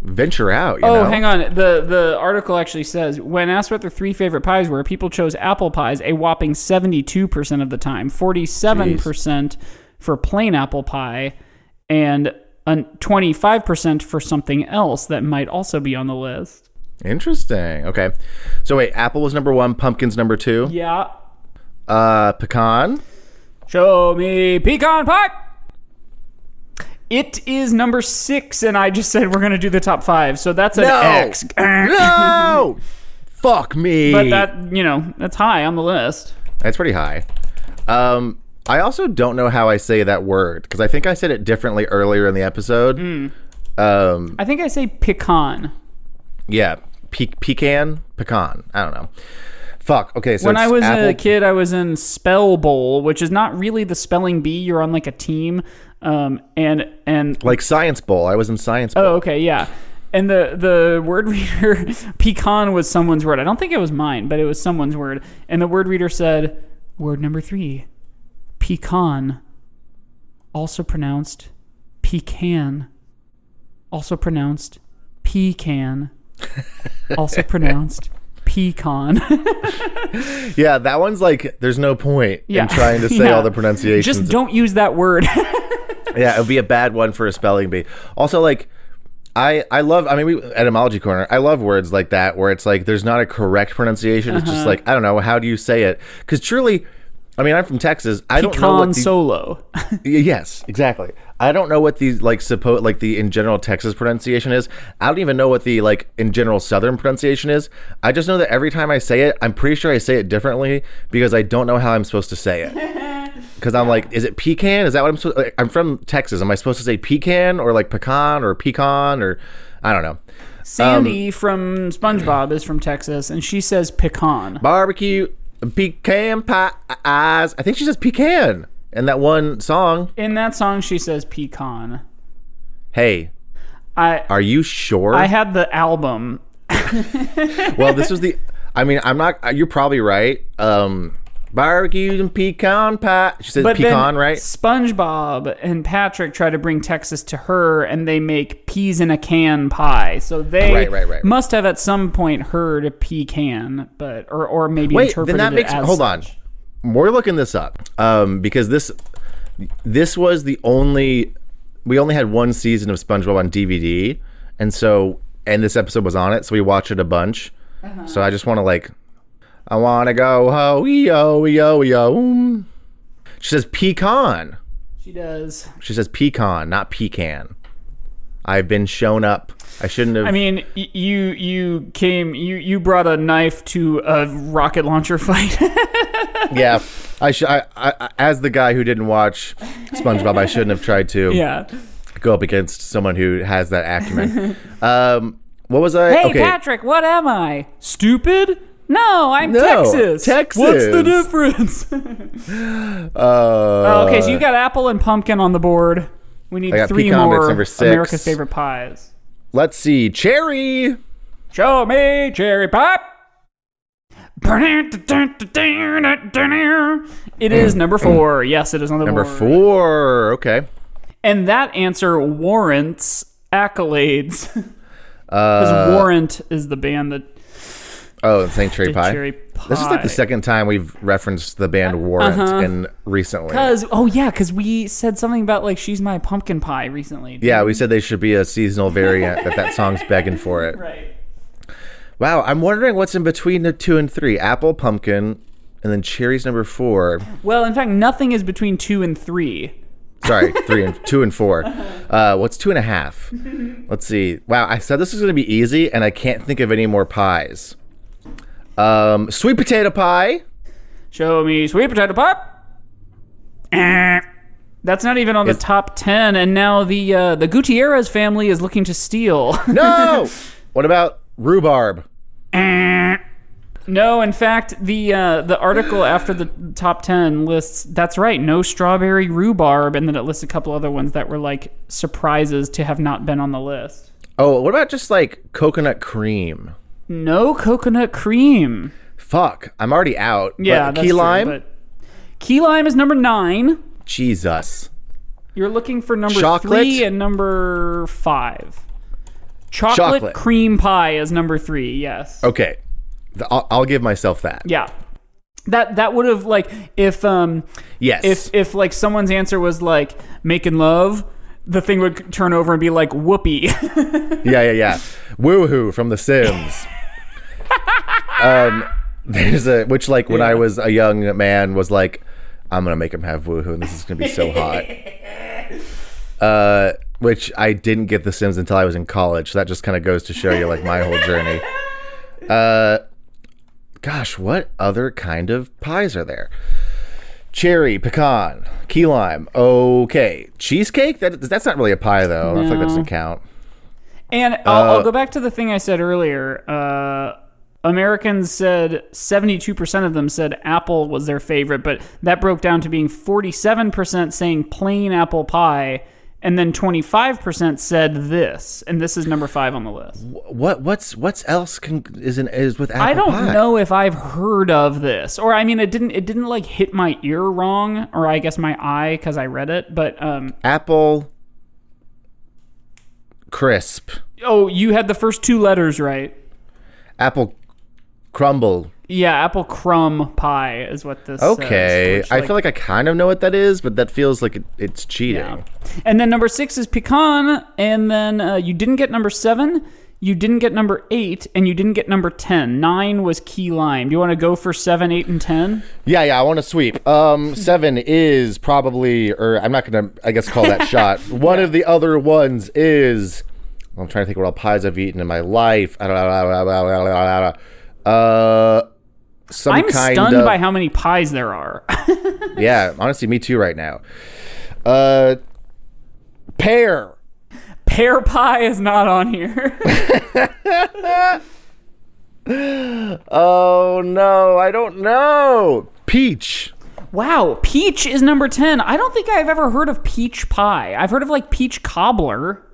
venture out. You Oh, know? hang on. The the article actually says when asked what their three favorite pies were, people chose apple pies a whopping 72% of the time, 47% for plain apple pie, and an 25% for something else that might also be on the list. Interesting. Okay. So wait, apple was number one. Pumpkin's number two. Yeah. Uh, pecan. Show me pecan pie. It is number six, and I just said we're gonna do the top five, so that's an No. X. no. Fuck me. But that you know that's high on the list. That's pretty high. Um, I also don't know how I say that word because I think I said it differently earlier in the episode. Hmm. Um, I think I say pecan. yeah, pe- pecan, pecan. I don't know. Fuck. Okay, so when I was a kid, I was in Spell Bowl, which is not really the spelling bee. You're on like a team, um, and and like science bowl. I was in science bowl. oh, okay, yeah. And the the word reader pecan was someone's word. I don't think it was mine, but it was someone's word. And the word reader said, word number three, pecan, also pronounced pecan, also pronounced pecan, also pronounced pecan. Yeah, that one's like there's no point Yeah. in trying to say Yeah. all the pronunciations. Just don't use that word. yeah, it would be a bad one for a spelling bee. Also, like I I love. I mean, we etymology corner. I love words like that where it's like there's not a correct pronunciation. It's Uh-huh. just like I don't know how do you say it because truly. I mean, I'm from Texas. I don't know what the, solo. Yes, exactly. I don't know what the like suppose like the in general Texas pronunciation is. I don't even know what the like in general Southern pronunciation is. I just know that every time I say it, I'm pretty sure I say it differently because I don't know how I'm supposed to say it. Because I'm like, is it pecan? Is that what I'm supposed? Like, I'm from Texas. Am I supposed to say pecan or like pecan or pecan or I don't know. Sandy Um, from SpongeBob is from Texas, and she says pecan. Barbecue pecan pies. I think she says pecan in that one song. In that song, she says pecan. Hey, I are you sure? I had the album. well, this was the. I mean, I'm not. You're probably right. Um, barbecue and pecan pie. She said But pecan, right? SpongeBob and Patrick try to bring Texas to her, and they make peas in a can pie. So they Right, right, right. must have at some point heard a pecan, but or or maybe Wait, interpreted then that makes. Hold on. We're looking this up um, because this this was the only. We only had one season of SpongeBob on DVD, and so and this episode was on it, so we watched it a bunch. Uh-huh. So I just want to like, I want to go ho yo yo yo. She says pecan. She does. She says pecan, not pecan. I've been shown up. I shouldn't have. I mean, you you came you you brought a knife to a rocket launcher fight. yeah, I should. I, I, as the guy who didn't watch SpongeBob, I shouldn't have tried to yeah. go up against someone who has that acumen. um, what was I? Hey, okay, Patrick, what am I? Stupid? No, I'm No, Texas. Texas. What's the difference? uh, Oh, okay, so you got apple and pumpkin on the board. We need three more six. America's favorite pies. Let's see, cherry. Show me cherry pop. It is number four. Yes, it is Number board. four. Okay. And that answer warrants accolades. Because Uh, Warrant is the band that oh, St. Cherry did Pie. This is like the second time we've referenced the band Warrant Uh-huh. in recently. Because oh yeah, because we said something about like she's my pumpkin pie recently. Yeah, we said they should be a seasonal variant. that that song's begging for it. Right. Wow, I'm wondering what's in between the two and three. Apple, pumpkin, and then cherry's number four. Well, in fact, nothing is between two and three. Sorry, three and two and four. Uh, what's two and a half? Let's see. Wow, I said this was going to be easy, and I can't think of any more pies. Um, sweet potato pie. Show me sweet potato pie. That's not even on the top ten, and now the uh, the Gutierrez family is looking to steal. No. what about rhubarb? no, in fact, the uh, the article after the top ten lists that's right, no strawberry rhubarb, and then it lists a couple other ones that were like surprises to have not been on the list. Oh, what about just like coconut cream? No coconut cream. Fuck, I'm already out. Yeah, But key true, lime. but key lime is number nine. Jesus. You're looking for number Chocolate? three and number five. Chocolate, Chocolate. cream pie is number three. Yes. Okay, I'll, I'll give myself that. Yeah. That that would have like if um Yes. if if like someone's answer was like making love, the thing would turn over and be like whoopee. yeah, yeah, yeah. Woohoo from The Sims. Um, there's a which like when I was a young man was like, I'm gonna make him have woohoo, and this is gonna be so hot. Uh, which I didn't get The Sims until I was in college. So that just kind of goes to show you like my whole journey. Uh, gosh, what other kind of pies are there? Cherry, pecan, key lime. Okay, cheesecake. That that's not really a pie though. I feel like that No. doesn't count. And I'll, Uh, I'll go back to the thing I said earlier. Uh, Americans said 72% of them said apple was their favorite, but that broke down to being 47% saying plain apple pie, and then 25% said this, and this is number five on the list. What what's what's else can, is in, is with apple pie? I don't pie? know if I've heard of this, or I mean, it didn't it didn't like hit my ear wrong, or I guess my eye because I read it, but um, Apple crisp, oh, you had the first two letters right. apple crumble. Yeah, apple crumb pie is what this. Okay, says, which, I feel like I kind of know what that is, but that feels like it, it's cheating. Yeah. And then number six is pecan, and then uh, you didn't get number seven, you didn't get number eight, and you didn't get number ten. Nine was key lime. Do you want to go for seven, eight, and ten? Yeah, yeah, I want to sweep. Um, seven is probably, or I'm not gonna, I guess, call that shot. One of the other ones is. I'm trying to think what all pies I've eaten in my life. Uh, some I'm kind stunned of, by how many pies there are. Yeah, honestly, me too right now. Uh, pear. Pear pie is not on here. Oh no, I don't know. Peach. wow, peach is number ten. I don't think I've ever heard of peach pie. I've heard of like peach cobbler.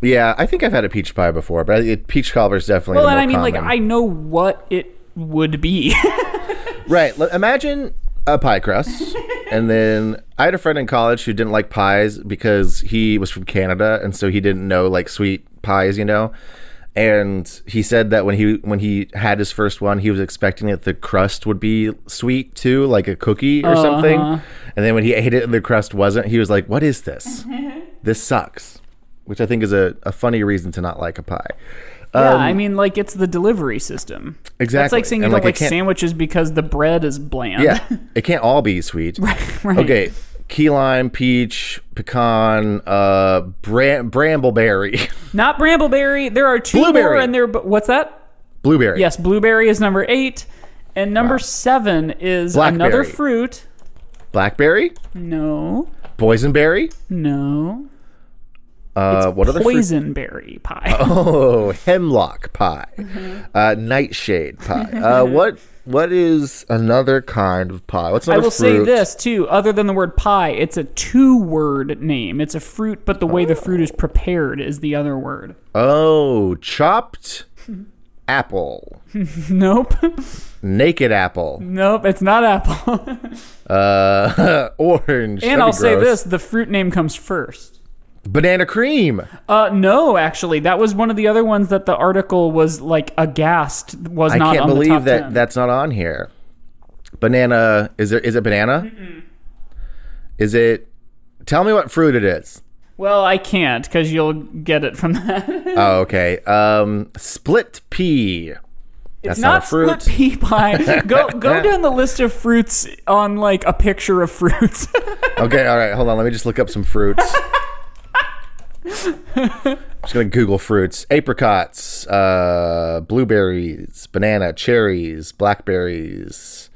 Yeah, I think I've had a peach pie before, but it, peach cobbler is definitely Well, and I mean, like. I know what it would be. Right. l- Imagine a pie crust. and then I had a friend in college who didn't like pies because he was from Canada and so he didn't know like sweet pies, you know. And he said that when he when he had his first one, he was expecting that the crust would be sweet too, like a cookie or something. Uh-huh. And then when he ate it and the crust wasn't, he was like, "What is this? this sucks." Which I think is a, a funny reason to not like a pie. Yeah, I mean, like it's the delivery system. Um, Exactly. like saying you And, don't like, like sandwiches because the bread is bland. Yeah, it can't all be sweet. right. Okay, key lime, peach, pecan, uh, bram- brambleberry, Not brambleberry. There are two more, Blueberry. and there. What's that? blueberry. Yes, blueberry is number eight, and number seven is another fruit. blackberry, No, boysenberry. no. Uh, what other fruit? Poisonberry pie. Oh, hemlock pie, Mm-hmm. uh, nightshade pie. Uh, what what is another kind of pie? What's I another will say this too. Other than the word pie, it's a two-word name. It's a fruit, but the way the fruit is prepared is the other word. Oh, chopped apple, Nope. naked apple, nope. It's not apple. uh, orange. and That'd I'll say this: the fruit name comes first. Banana cream. Uh, no, actually, that was one of the other ones that the article was like aghast was I not I can't believe that 10. that's not on here. Banana is there? Is it banana? Is it? Tell me what fruit it is. Well, I can't because you'll get it from that. Oh, okay. Um, split pea. it's That's not a not, fruit. split pea pie. go go down the list of fruits on like a picture of fruits. Okay, all right. Hold on. Let me just look up some fruits. just gonna Google fruits: apricots, uh, blueberries, banana, cherries, blackberries,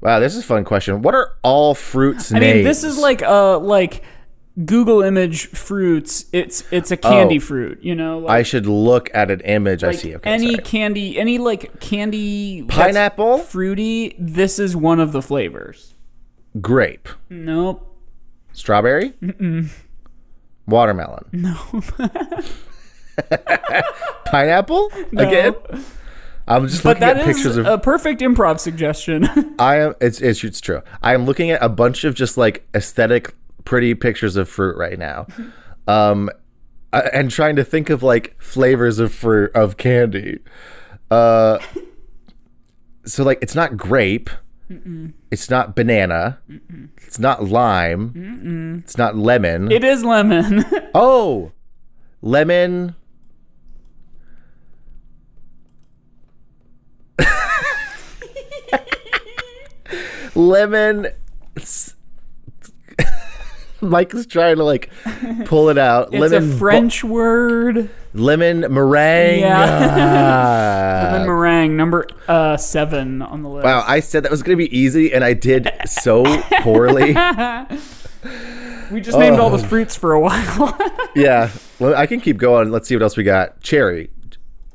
Wow, this is a fun question. What are all fruits I names? mean, this is like uh like Google image fruits. It's it's a candy Oh. fruit, you know. Like, I should look at an image. I see. Okay, any sorry. candy, any like candy Pineapple? fruity. This is one of the flavors. grape, Nope. strawberry, watermelon. No. Pineapple again. I'm just But looking at pictures of. a perfect improv suggestion. I am. It's, it's it's true. I am looking at a bunch of just like aesthetic, pretty pictures of fruit right now, um, and trying to think of like flavors of fruit of candy. Uh, so like it's not grape. It's not banana. It's not lime. It's not lemon. it is lemon. oh, lemon. lemon. Mike is trying to like pull it out. It's lemon a bu- French word. Lemon meringue. Yeah. Ah. Lemon meringue, number uh, seven on the list. wow, I said that was gonna be easy, and I did so poorly. We just named all Oh. the fruits for a while. yeah, well, I can keep going. Let's see what else we got. Cherry,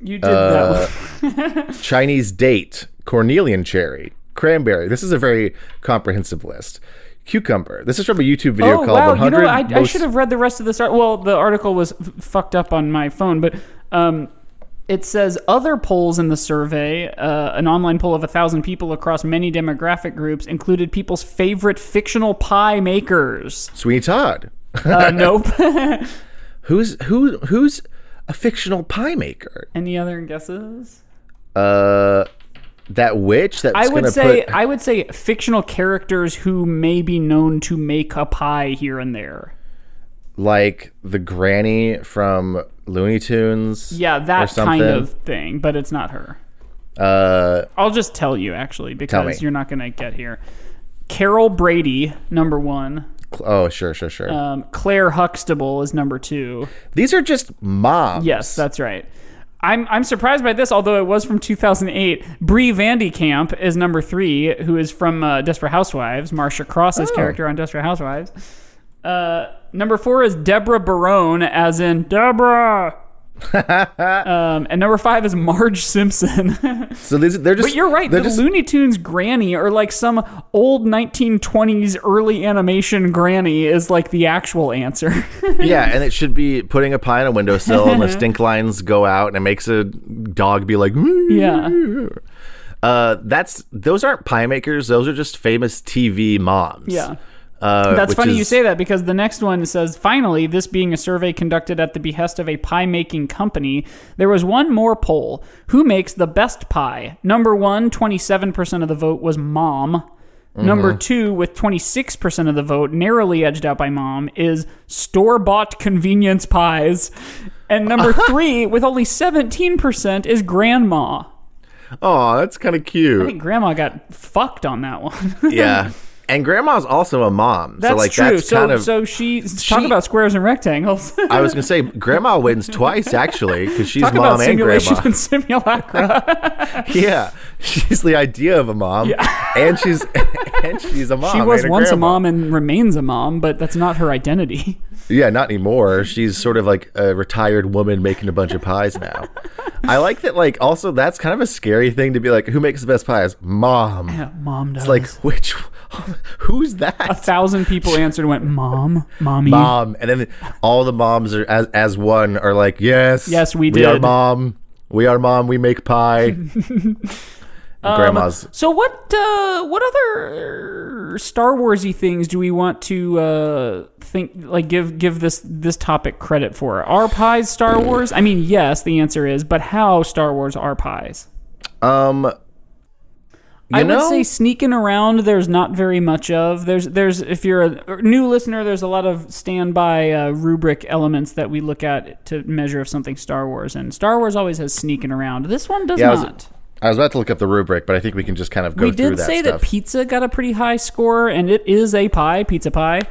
you did Uh, that. one. Chinese date, cornelian cherry, cranberry. This is a very comprehensive list. Cucumber. This is from a YouTube video Oh called wow! 100 You know? I, I should have read the rest of this. Art- well, the article was f- fucked up on my phone, but um, it says other polls in the survey, uh, an online poll of a thousand people across many demographic groups, included people's favorite fictional pie makers. Sweeney Todd. Uh, nope. Who's who? Who's a fictional pie maker? Any other guesses? Uh, that witch. That's I would say put I would say fictional characters who may be known to make a pie here and there. like the granny from Looney Tunes. Yeah, or that something. kind of thing, but it's not her. Uh, I'll just tell you actually because you're not going to get here. Carol Brady, number one. cl- oh, sure, sure, sure. Um, Claire Huxtable is number two. These are just moms. Yes, that's right. I'm I'm surprised by this, although it was from 2008. Bree Van de Kamp is number three, who is from uh, Desperate Housewives. Marcia Cross's Oh. character on Desperate Housewives. Uh, number four is Deborah Barone, as in Deborah. um, and number five is Marge Simpson. So these they're just. But you're right. The just, Looney Tunes granny, or like some old 1920s early animation granny, is like the actual answer. yeah, and it should be putting a pie on a windowsill, and the stink lines go out, and it makes a dog be like. yeah. Uh, that's those aren't pie makers. Those are just famous TV moms. Yeah. Uh, That's funny you say that because the next one says, finally, this being a survey conducted at the behest of a pie making company, there was one more poll. Who makes the best pie? Number one, 27% of the vote was mom. Mm-hmm. Number two, with 26% of the vote, narrowly edged out by mom, is store bought convenience pies. And number three, with only 17%, is grandma. Oh, that's kind of cute. I think grandma got fucked on that one. yeah, and grandma's also a mom. That's so like true. that's so, kind of. so she, talk she- about squares and rectangles. I was gonna say grandma wins twice actually because she's Talk mom and grandma. and simulacra. Yeah, she's the idea of a mom, and she's and she's a mom. she was once a mom and remains a mom, but that's not her identity. Yeah, not anymore. She's sort of like a retired woman making a bunch of pies now. I like that. Like, also, that's kind of a scary thing to be like, who makes the best pies? Mom. Yeah, mom does. It's like, which? Who's that? a thousand people answered and went, Mom, mommy. Mom. And then all the moms are as as one are like, yes, Yes, we We are did." mom. We are mom. We make pie. Um, Grandma's. So what? Uh, what other Star Warsy things do we want to uh, think? Like, give give this this topic credit for? Are pies Star Wars? I mean, yes. The answer is, but how Star Wars are pies? Um. You I know, would say sneaking around. There's not very much of. There's there's if you're a new listener, there's a lot of standby uh, rubric elements that we look at to measure if something's Star Wars, and Star Wars always has sneaking around. This one does Yeah, I was- not. I was about to look up the rubric, but I think we can just kind of go we through did that say stuff. that pizza got a pretty high score, and it is a pie, pizza pie.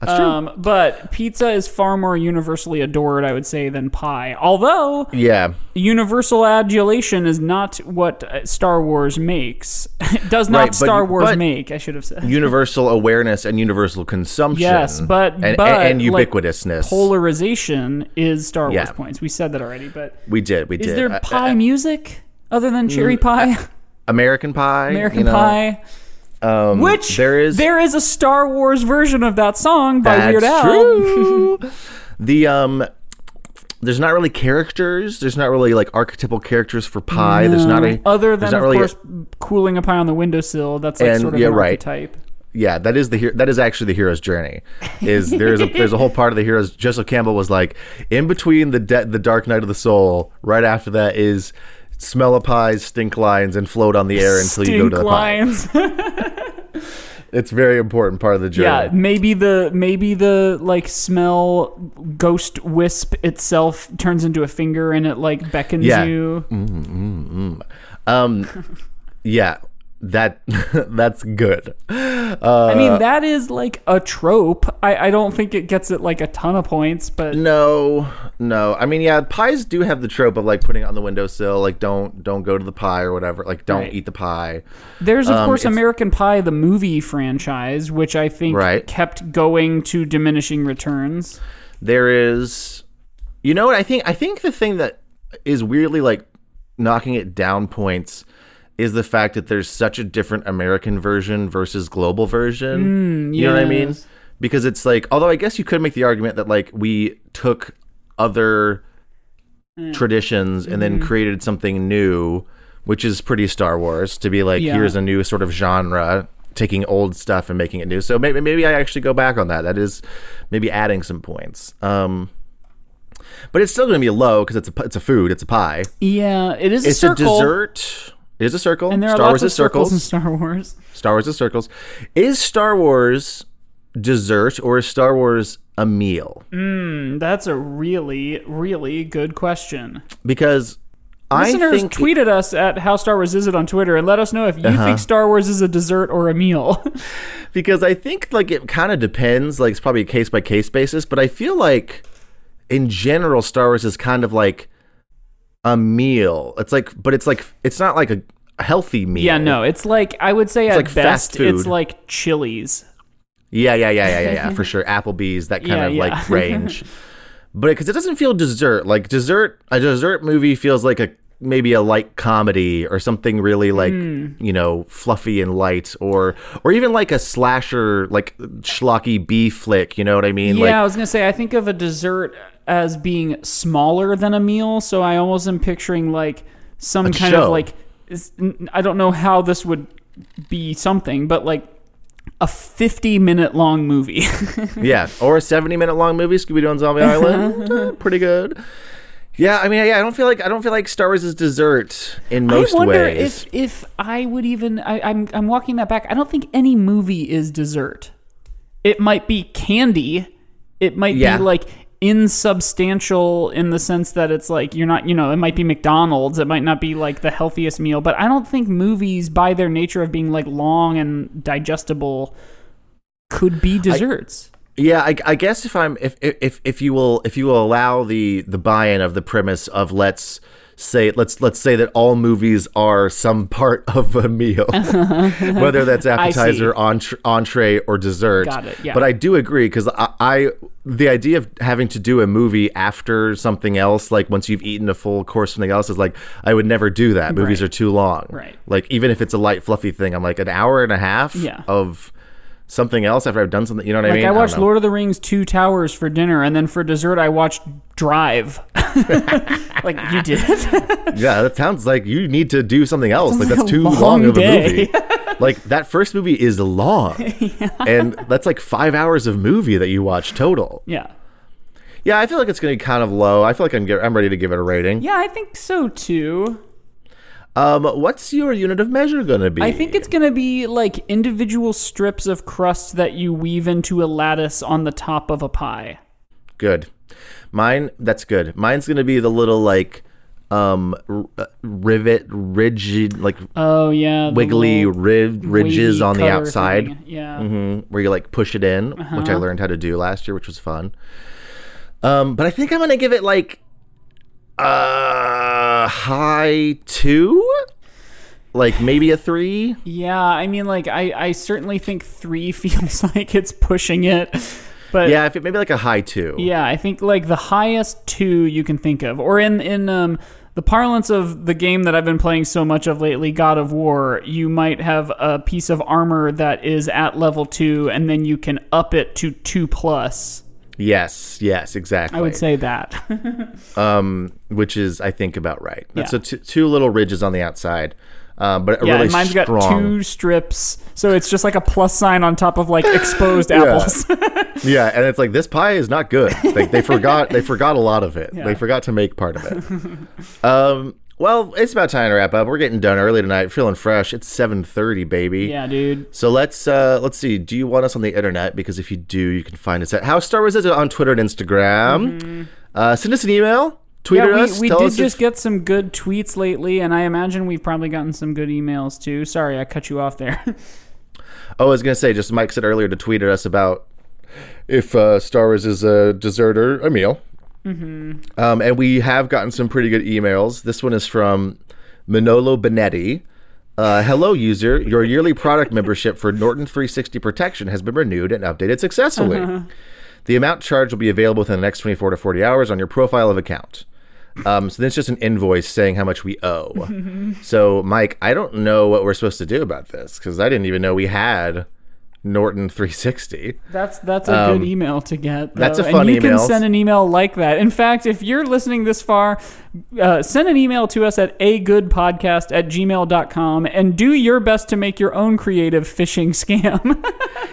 That's true. Um, but pizza is far more universally adored, I would say, than pie. Although yeah. universal adulation is not what uh, Star Wars makes. Does not Right, but- Star Wars make? I should have said. Universal awareness and universal consumption. Yes, but and, but and, and like, ubiquitousness. polarization is Star Wars Yeah. points. We said that already, but we did. We did. is there Uh, pie uh, music other than cherry pie, American Pie. American you know, Pie? Um, Which there is there is a Star Wars version of that song by That's Weird Al. true. the um, there's not really characters. There's not really like archetypal characters for pie. There's not a Other than, not of really a- course, cooling a pie on the windowsill. That's like And- sort of yeah, an right. archetype. yeah, that is the hero. That is actually the hero's journey. Is there's a there's a whole part of the hero's. Joseph Campbell was like in between the de- the Dark Night of the Soul. Right after that is smell a pies, stink lines, and float on the air until you go to Stink the pie. lines. It's very important part of the journey. yeah, maybe the maybe the like smell ghost wisp itself turns into a finger and it like beckons Yeah. you. Mm-hmm, mm-hmm, mm-hmm. Um, yeah, that that's good. Uh, I mean, that is like a trope. I, I don't think it gets it like a ton of points, but no, no. I mean, yeah, pies do have the trope of like putting it on the windowsill, like don't don't go to the pie or whatever, like don't Right. eat the pie. there's of Um, course American Pie, the movie franchise, which I think Right. kept going to diminishing returns. There is, you know what? I think I think the thing that is weirdly like knocking it down points is the fact that there's such a different American version versus global version. Mm, you know what I mean? Because it's like, although I guess you could make the argument that like we took other mm. traditions and then mm-hmm. created something new, which is pretty Star Wars to be like, Yeah. here's a new sort of genre, taking old stuff and making it new. So maybe maybe I actually go back on that. That is maybe adding some points. Um, but it's still going to be low because it's a it's a food, it's a pie, Yeah, it is a it's circle. a dessert. Is a circle. And there are Star lots Wars is circles circles. Star Wars. Star Wars is circles. Is Star Wars dessert or is Star Wars a meal? Mm, That's a really, really good question. Because I Listeners, think tweet at us at How Star Wars Is It on Twitter and let us know if you Uh-huh. think Star Wars is a dessert or a meal. because I think like it kind of depends. Like it's probably a case by case basis, but I feel like in general, Star Wars is kind of like a meal. It's like, but it's like it's not like a healthy meal. yeah, no, it's like I would say at like best it's like Chili's. Yeah, yeah, yeah, yeah, yeah, yeah, for sure. Applebee's, that kind Yeah, of yeah. like range. But because it doesn't feel dessert, like dessert, a dessert movie feels like a maybe a light comedy or something really like Hmm. you know fluffy and light, or or even like a slasher, like schlocky B flick. You know what I mean? Yeah, like I was gonna say I think of a dessert as being smaller than a meal, so I almost am picturing like some kind show. of like I don't know how this would be something, but like a 50 minute long movie. yeah, or a seventy minute long movie, Scooby Doo on Zombie Island, Eh, pretty good. Yeah, I mean, yeah, I don't feel like I don't feel like Star Wars is dessert in most I wonder ways. if if I would even I, I'm I'm walking that back. I don't think any movie is dessert. It might be candy. It might Yeah. be like insubstantial in the sense that it's like you're not you know it might be McDonald's. It might not be like the healthiest meal, but I don't think movies by their nature of being like long and digestible could be desserts. Yeah, I, I guess if I'm if if if you will if you will allow the the buy-in of the premise of let's say let's let's say that all movies are some part of a meal, whether that's appetizer, entre, entree, or dessert. Got it, yeah. But I do agree because I, I the idea of having to do a movie after something else, like once you've eaten a full course, something else is like I would never do that. Movies Right. are too long. Right. Like even if it's a light fluffy thing, I'm like an hour and a half Yeah. of something else after I've done something. You know what I mean? Like? I watched know. Lord of the Rings Two Towers for dinner, and then for dessert I watched Drive. like you did. Yeah, that sounds like you need to do something else. Like like that's too long long, of a movie. like that first movie is long, and that's like five hours of movie that you watch total. yeah. Yeah, I feel like it's going to be kind of low. I feel like I'm I'm ready to give it a rating. Yeah, I think so too. Um, what's your unit of measure going to be? I think it's gonna be like individual strips of crust that you weave into a lattice on the top of a pie. good. Mine, that's good. Mine's going to be the little like um r- uh, rivet rigid like Oh yeah, wiggly rid- ridges on the outside thing. Yeah. hmm where you like push it in, which I Uh-huh. learned how to do last year, which was fun. Um, but I think I'm gonna give it like a high two, like maybe a three. Yeah, I mean, like, I, I certainly think three feels like it's pushing it, but Yeah, if it, maybe like a high two. yeah, I think like the highest two you can think of, or in in um the parlance of the game that I've been playing so much of lately, God of War, you might have a piece of armor that is at level two, and then you can up it to two plus. Yes, yes, exactly. I would say that. um, which is I think about right. Yeah. so two, two little ridges on the outside, um, but yeah, really mine's got two strips, so it's just like a plus sign on top of like exposed apples. Yeah, and it's like this pie is not good. Like they forgot they forgot a lot of it. Yeah. They forgot to make part of it. um well, it's about time to wrap up. We're getting done early tonight, feeling fresh. It's 7:30, baby. yeah, dude. So let's uh let's see. Do you want us on the internet? Because if you do, you can find us at How Star Wars is on Twitter and Instagram. Uh, send us an email. Tweet Mm-hmm. Yeah, at us. we, we did us if- just get some good tweets lately, and I imagine we've probably gotten some good emails too. Sorry, I cut you off there. Oh, I was gonna say, just Mike said earlier to tweet at us about if uh, Star Wars is a dessert or a meal. Mm-hmm. Um, and we have gotten some pretty good emails. This one is from Manolo Benetti. Uh, hello, user. Your yearly product membership for Norton 360 Protection has been renewed and updated successfully. The amount charged will be available within the next 24 to 40 hours on your profile of account. Um, so then it's just an invoice saying how much we owe. so, Mike, I don't know what we're supposed to do about this because I didn't even know we had Norton 360. That's that's a good email to get. Um, that's a fun and you email. can send an email like that. In fact, if you're listening this far, uh, send an email to us at agoodpodcast at gmail.com and do your best to make your own creative phishing scam.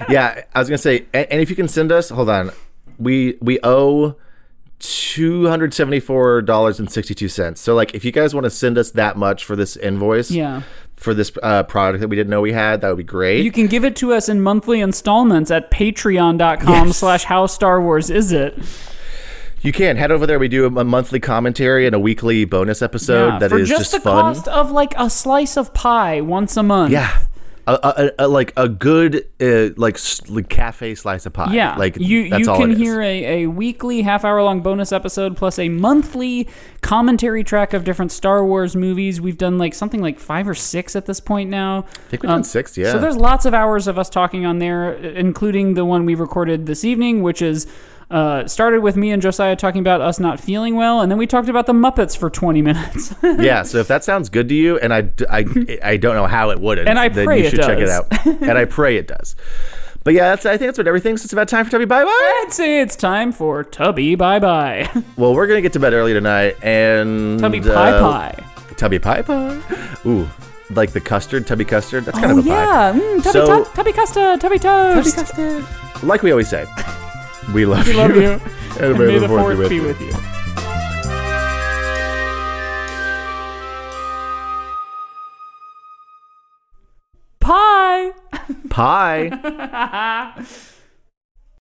yeah, I was gonna say, and, and if you can send us, hold on, we we owe two hundred seventy four dollars and sixty two cents. So, like, if you guys want to send us that much for this invoice, yeah. For this uh, product that we didn't know we had, that would be great. You can give it to us in monthly installments at patreon.com Yes. slash how Star Wars is it. You can head over there. We do a, monthly commentary and a weekly bonus episode Yeah, that is just, just, the fun. cost of like a slice of pie once a month. Yeah. A, a, a, like a good uh, like, like cafe slice of pie. Yeah, like you you can hear a, a weekly half hour long bonus episode plus a monthly commentary track of different Star Wars movies. We've done like something like five or six at this point now. I think we've done six. Yeah. Um, So there's lots of hours of us talking on there, including the one we recorded this evening, which is uh, started with me and Josiah talking about us not feeling well, and then we talked about the Muppets for 20 minutes. yeah. So if that sounds good to you, and I, I, I don't know how it wouldn't, And I then pray you it should check it out. and I pray it does. But yeah, that's, I think that's what everything. So it's about time for Tubby Bye Bye. I'd say it's time for Tubby Bye Bye. Well, we're gonna get to bed early tonight, and Tubby Pie uh, Pie. Tubby Pie Pie. Ooh, like the custard, Tubby custard. That's kind Oh of a pie. yeah, mm, Tubby, So- tu- Tubby Custard, Tubby Toast. Tubby custard. Like we always say, we love We you. love you. and And may the fourth be with you. Pie. Pie.